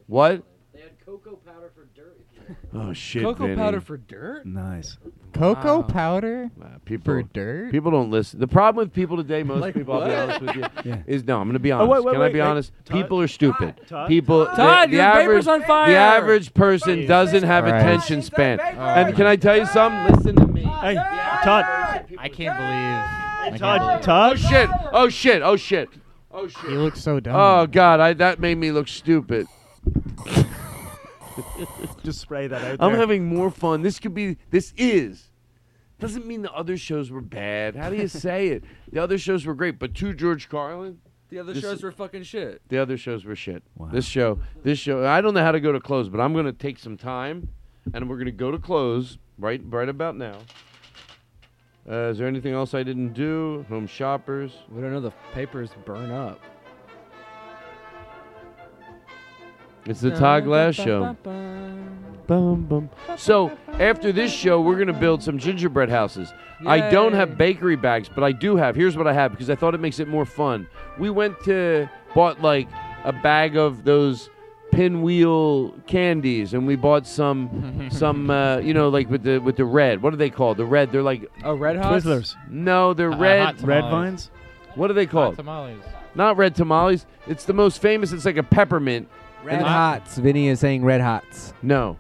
What? They had cocoa powder for dirt. Oh shit! Cocoa Vinny. powder for dirt? Nice. Cocoa Wow. powder people for dirt. People don't listen. The problem with people today, most Like people, I'll be what? honest with you, Yeah. is no. I'm going to be Oh, honest. wait, wait, Can I wait, be wait. honest? Todd? People are stupid. Todd? People. Todd, the, your the paper's average, on fire. The average person doesn't have Right. attention span. And can I tell you something? Listen to me. Hey, Todd. I can't believe. I Todd. can't Todd. Oh shit! Oh shit! Oh shit! Oh shit! believe- You look so dumb. Oh god! I that made me look stupid. Just spray that out there. I'm there. having more fun. This could be. This is. Doesn't mean the other shows were bad. How do you say it? The other shows were great, but to George Carlin, The other This- shows were fucking shit. the other shows were shit. Wow. This show, this show. I don't know how to go to close, but I'm going to take some time, and we're going to go to close right, right about now. Uh, is there anything else I didn't do? Home shoppers. We don't know the papers burn up. It's the Todd Glass Show. Bum, bum. So after this show, we're gonna build some gingerbread houses. I don't have bakery bags, but I do have. Here's what I have because I thought it makes it more fun. We went to bought like a bag of those pinwheel candies, and we bought some some uh, you know like with the with the red. What are they called? The red. They're like Oh, Red Hot. Twizzlers. no, they're Uh, red. hot Red tamales. vines. What are they Hot called? tamales. Not red tamales. It's the most famous. It's like a peppermint. Red Hot- Hots. Vinny is saying Red Hots. No.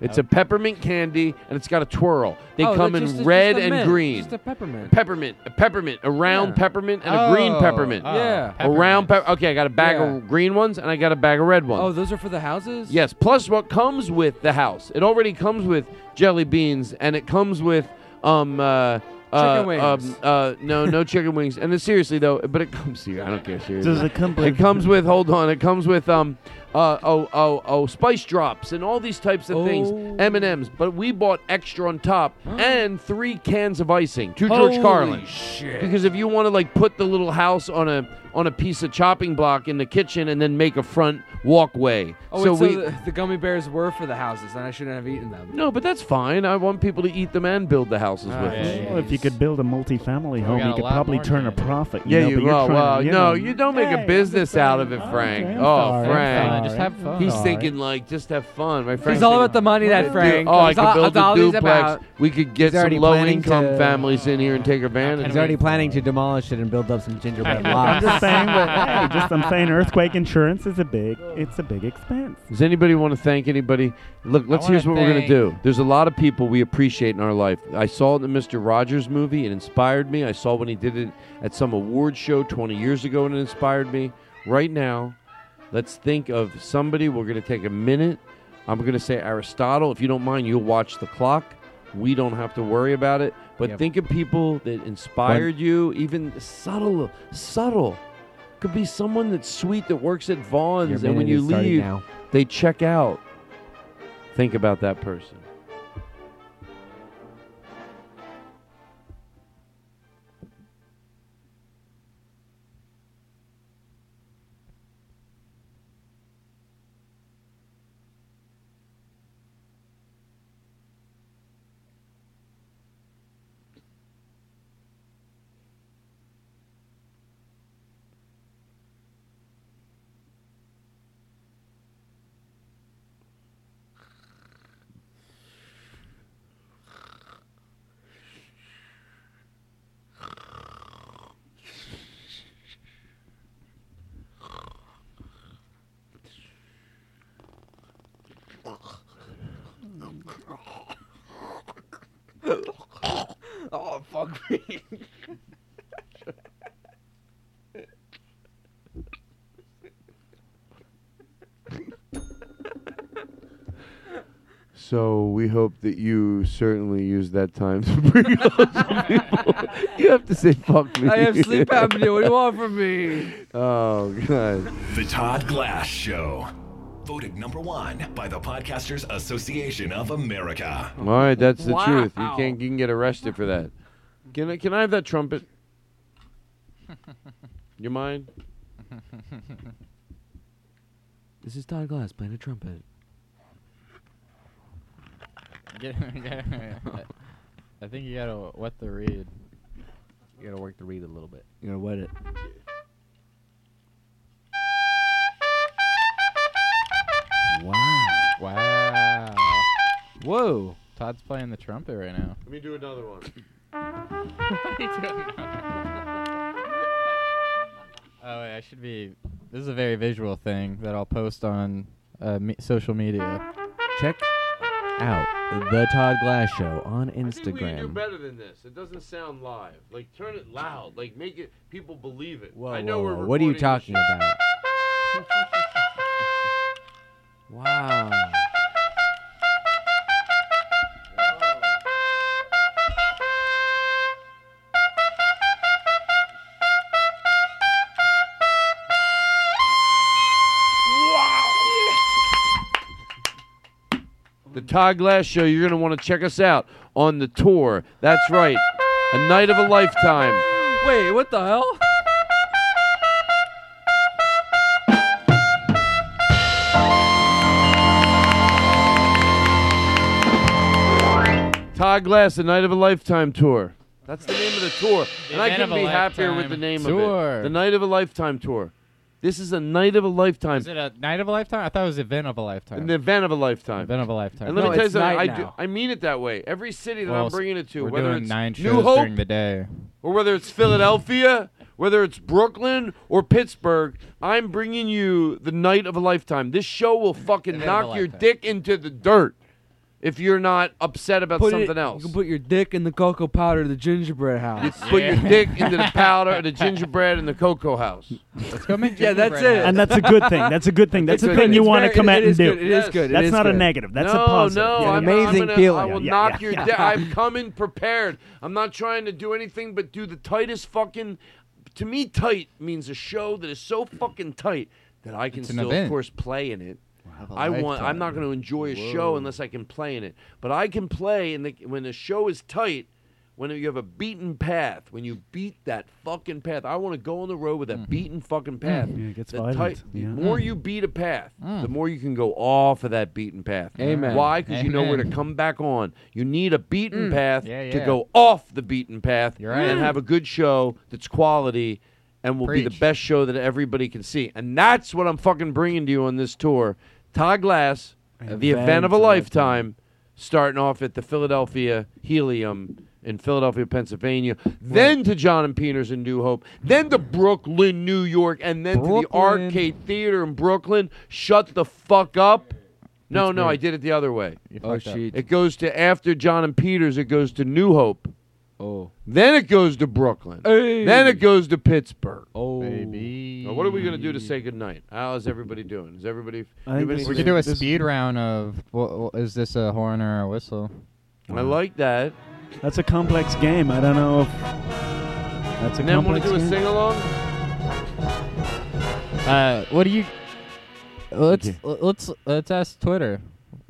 It's a peppermint candy and it's got a twirl. They Oh, come they're in just a- red a and mint, green. Just a peppermint. peppermint, a peppermint, a round Yeah. peppermint and a green Oh, peppermint. oh, Yeah. a round peppermints. pepper. Okay, I got a bag Yeah. of green ones and I got a bag of red ones. Oh, those are for the houses. yes. Plus, what comes with the house? It already comes with jelly beans and it comes with um. Uh, uh, Chicken wings. Um, uh, no, no chicken wings. And then seriously though, but it comes here. I don't care. Seriously. Does it come It with? comes with hold on. It comes with um uh oh oh oh spice drops and all these types of things. Oh. M and M's, but we bought extra on top and three cans of icing to George Holy Carlin. shit. Because if you want to like put the little house on a on a piece of chopping block in the kitchen and then make a front walkway. Oh, so wait, so we the, the gummy bears were for the houses, and I shouldn't have eaten them. no, but that's fine. I want people to eat them and build the houses Ah, with yeah, them. yeah, Well, if you could build a multi-family home, you could probably more turn a profit. You Yeah, know, you but you're well, trying well, to, you no, know, you don't make Hey, a I'm business out of it, Frank. Okay, oh, sorry, Frank. Fine, just have fun. He's All thinking like just have fun, right? He's all about the money, that Frank. Oh, I could build a duplex. We could get some low-income families in here and take advantage. He's already planning to demolish it and build up some gingerbread I'm lots. Just saying, but hey, just I'm saying, earthquake insurance is a big, it's a big expense. Does anybody want to thank anybody? Look, let's. wanna Here's what we're gonna thank- do. There's a lot of people we appreciate in our life. I saw it in the Mr. Rogers movie. It inspired me. I saw when he did it at some award show 20 years ago, and it inspired me. Right now, let's think of somebody. We're gonna take a minute. I'm gonna say Aristotle. If you don't mind, you'll watch the clock. We don't have to worry about it. But Yep. think of people that inspired you, even subtle, subtle. Could be someone that's sweet that works at Vons, Your and when minute you is starting leave, now. they check out. Think about that person. oh fuck me. So we hope that you certainly use that time to bring on some people. You have to say fuck me. I have sleep apnea. What do you want from me? Oh god. The Todd Glass Show. Voted number one by the Podcasters Association of America. All right, that's the Wow. truth. You can't you can get arrested for that. Can I can I have that trumpet? You mind? This is Todd Glass playing a trumpet. Get- I think you gotta wet the reed. You gotta work the reed a little bit. You gotta wet it. Wow. Wow. Whoa. Todd's playing the trumpet right now. Let me do another one. Oh, wait, I should be. This is a very visual thing that I'll post on uh, me- social media. Check out the Todd Glass Show on I think we can do Instagram. better than this. It doesn't sound live. Like turn it loud. Like make it people believe it. Whoa, I know whoa, we're whoa. What are you talking about? Wow. Todd Glass Show. You're gonna want to check us out on the tour. That's right, a night of a lifetime. Wait, what the hell? Todd Glass, the Night of a Lifetime tour. That's the name of the tour, The and I Event couldn't be happier with the Lifetime name of tour. it. The Night of a Lifetime tour. This is a night of a lifetime. Is it a night of a lifetime? I thought it was an event of a lifetime. An event of a lifetime. Event of a lifetime. And let No, me tell you something. I do. I mean it that way. Every city that Well, I'm bringing it to, we're whether doing it's nine New shows Hope during the day. or whether it's Philadelphia, whether it's Brooklyn or Pittsburgh, I'm bringing you the night of a lifetime. This show will fucking Event of a knock your dick into the dirt if you're not upset about Put something it, else. You can put your dick in the cocoa powder of the gingerbread house. Put your dick into the powder of the gingerbread in the cocoa house. Let's go make Yeah, that's gingerbread it. And that's a good thing. That's a good thing. That's It's a good. thing you It's want to very- come it out and is do. good. It is good. It That's is not a good. negative. That's no, a positive. No, Yeah, I'm, amazing I'm gonna, feeling. I will Yeah, knock yeah, your yeah. dick. I'm coming prepared. I'm not trying to do anything but do the tightest fucking. To me, tight means a show that is so fucking tight that I can It's an still, of event. course, play in it. Have a I want. I'm not going to enjoy a show unless I can play in it. But I can play in the when the show is tight. When you have a beaten path, when you beat that fucking path, I want to go on the road with a Mm-hmm. beaten fucking path. Yeah, it gets The violent. tight- Yeah. The more you beat a path, Mm. the more you can go off of that beaten path. Amen. Why? Because you know where to come back on. You need a beaten path Yeah, to go off the beaten path right. and have a good show that's quality and will be the best show that everybody can see. And that's what I'm fucking bringing to you on this tour. Todd Glass, the event of a lifetime, starting off at the Philadelphia Helium in Philadelphia, Pennsylvania, then to John and Peters in New Hope, then to Brooklyn, New York, and then to the Arcade Theater in Brooklyn. Shut the fuck up. No, no, I did it the other way. Oh shit. It goes to after John and Peters, it goes to New Hope. Oh. Then it goes to Brooklyn. Hey. Then it goes to Pittsburgh. Oh. Baby. Now, what are we going to do to say goodnight? How is everybody doing? Is everybody. I think this We anything- could do a speed round of. Well, is this a horn or a whistle? I like that. That's a complex game. I don't know if that's a And then want complex to do a game. sing along? Uh, what do you? Let's Okay. let's let's ask Twitter.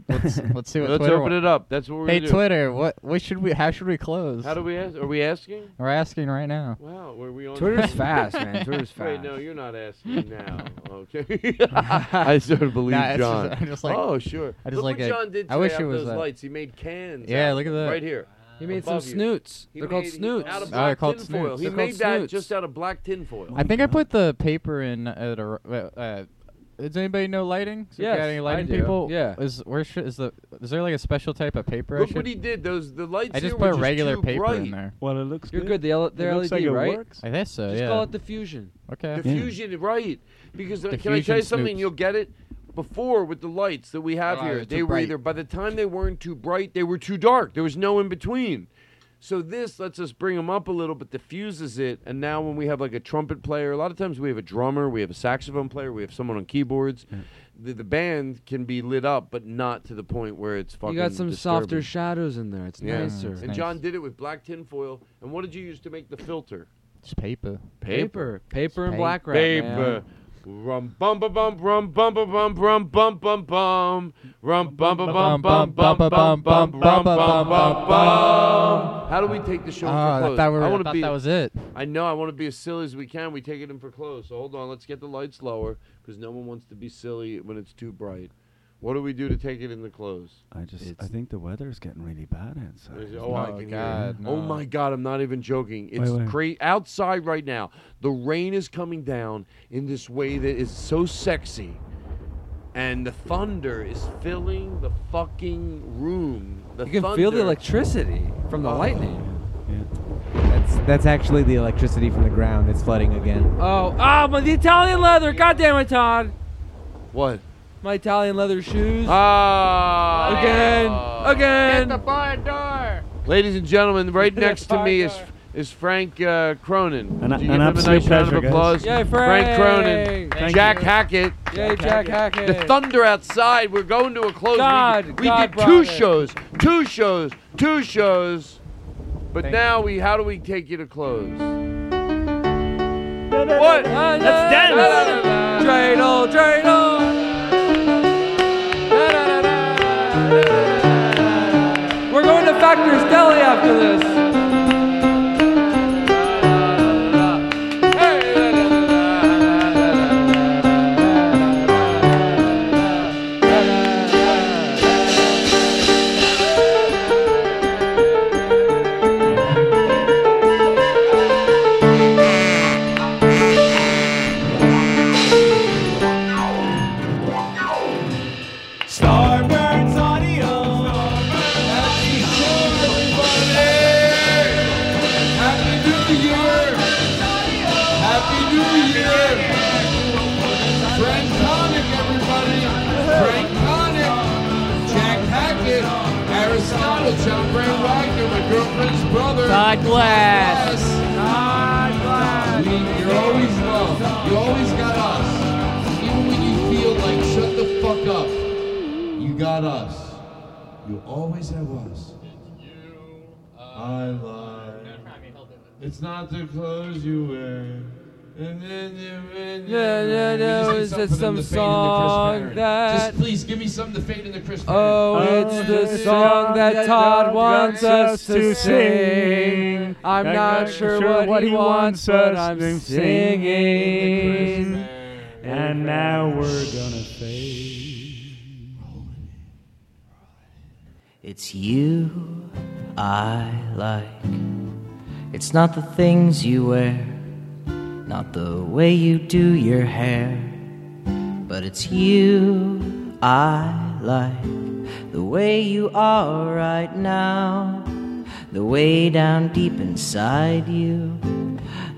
Let's let's see what Let's Twitter. open wa- it up. That's what we're Hey gonna do. Twitter, what what should we? How should we close? How do we ask? Are we asking? We're asking right now. Wow, were we on? Twitter's fast, man. Twitter's fast. Wait, no, you're not asking now. Okay. I sort of believe Nah, it's just- John. I'm just like- oh, sure. I just look like what it. John did I wish it of was those that. lights. He made cans. Yeah, out look at that. Right here. He made some above you. snoots. He They're called made- he- snoots. Out of Oh, black they're called tinfoil. snoots. He They're made that snoots. just out of black tinfoil. I think I put the paper in at a. Uh, uh, does anybody know lighting? So Yes, got any I lighting do. people? Yeah. Is where should, is the is there like a special type of paper? Look should, what he did. Those the lights I just here were put regular paper bright. in there. Well, it looks. You're good. good. The L- they're it looks LED, like it right? works. I guess so. Just yeah. call it the Fusion. okay. The fusion, right? Because uh, The can I tell you something? snoops. You'll get it. Before with the lights that we have Oh, here, they're they too were bright. either by the time they weren't too bright, they were too dark. There was no in between. So this lets us bring them up a little, but diffuses it. And now when we have like a trumpet player, a lot of times we have a drummer, we have a saxophone player, we have someone on keyboards. The, the band can be lit up, but not to the point where it's fucking. You got some softer shadows in there. It's Yeah. nicer. And nice. John did it with black tinfoil. And what did you use to make the filter? It's paper. Paper, paper, and Paper. black wrap. Paper. man. Rum bum ba bum rum bum ba bum rum bum bum bum rum bum ba bum bum bum bum bum rum bum bum bum. How do we take the show for I close? thought, we were, I thought be, that was it. I know. I want to be as silly as we can. We take it in for close. So hold on. Let's get the lights lower because no one wants to be silly when it's too bright. What do we do to take it in the close? I just I It's- think the weather's getting really bad outside. Is it- Oh, I can God, hear. Oh no. my God! I'm not even joking. It's wait. cra- outside right now. The rain is coming down in this way that is so sexy, and the thunder is filling the fucking room. The You can feel the thunder- electricity from the Oh. lightning. That's that's actually the electricity from the ground. It's flooding again. Oh, ah, my the Italian leather! God damn it, Todd! What? My Italian leather shoes. Ah. Again, again. Get the barn door. Ladies and gentlemen, right Get next to me bar is is Frank uh, Cronin. An- Would you an give him a absolute nice round pleasure, guys. applause? Yay, Frank Cronin. Frank. Jack Hackett. Yay, Jack Hackett. The thunder outside. We're going to a close. God, we we God did two it. shows, two shows, two shows. But Thank now we, how do we take you to close? What? Let's dance. Dreidel, dreidel. todas. I'm singing. And now we're gonna fade. It's you I like. It's not the things you wear, not the way you do your hair, but it's you I like. The way you are right now, the way down deep inside you.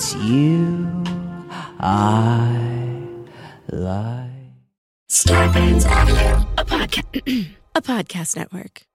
It's you I like. Starburns Audio, a podcast, a podcast network.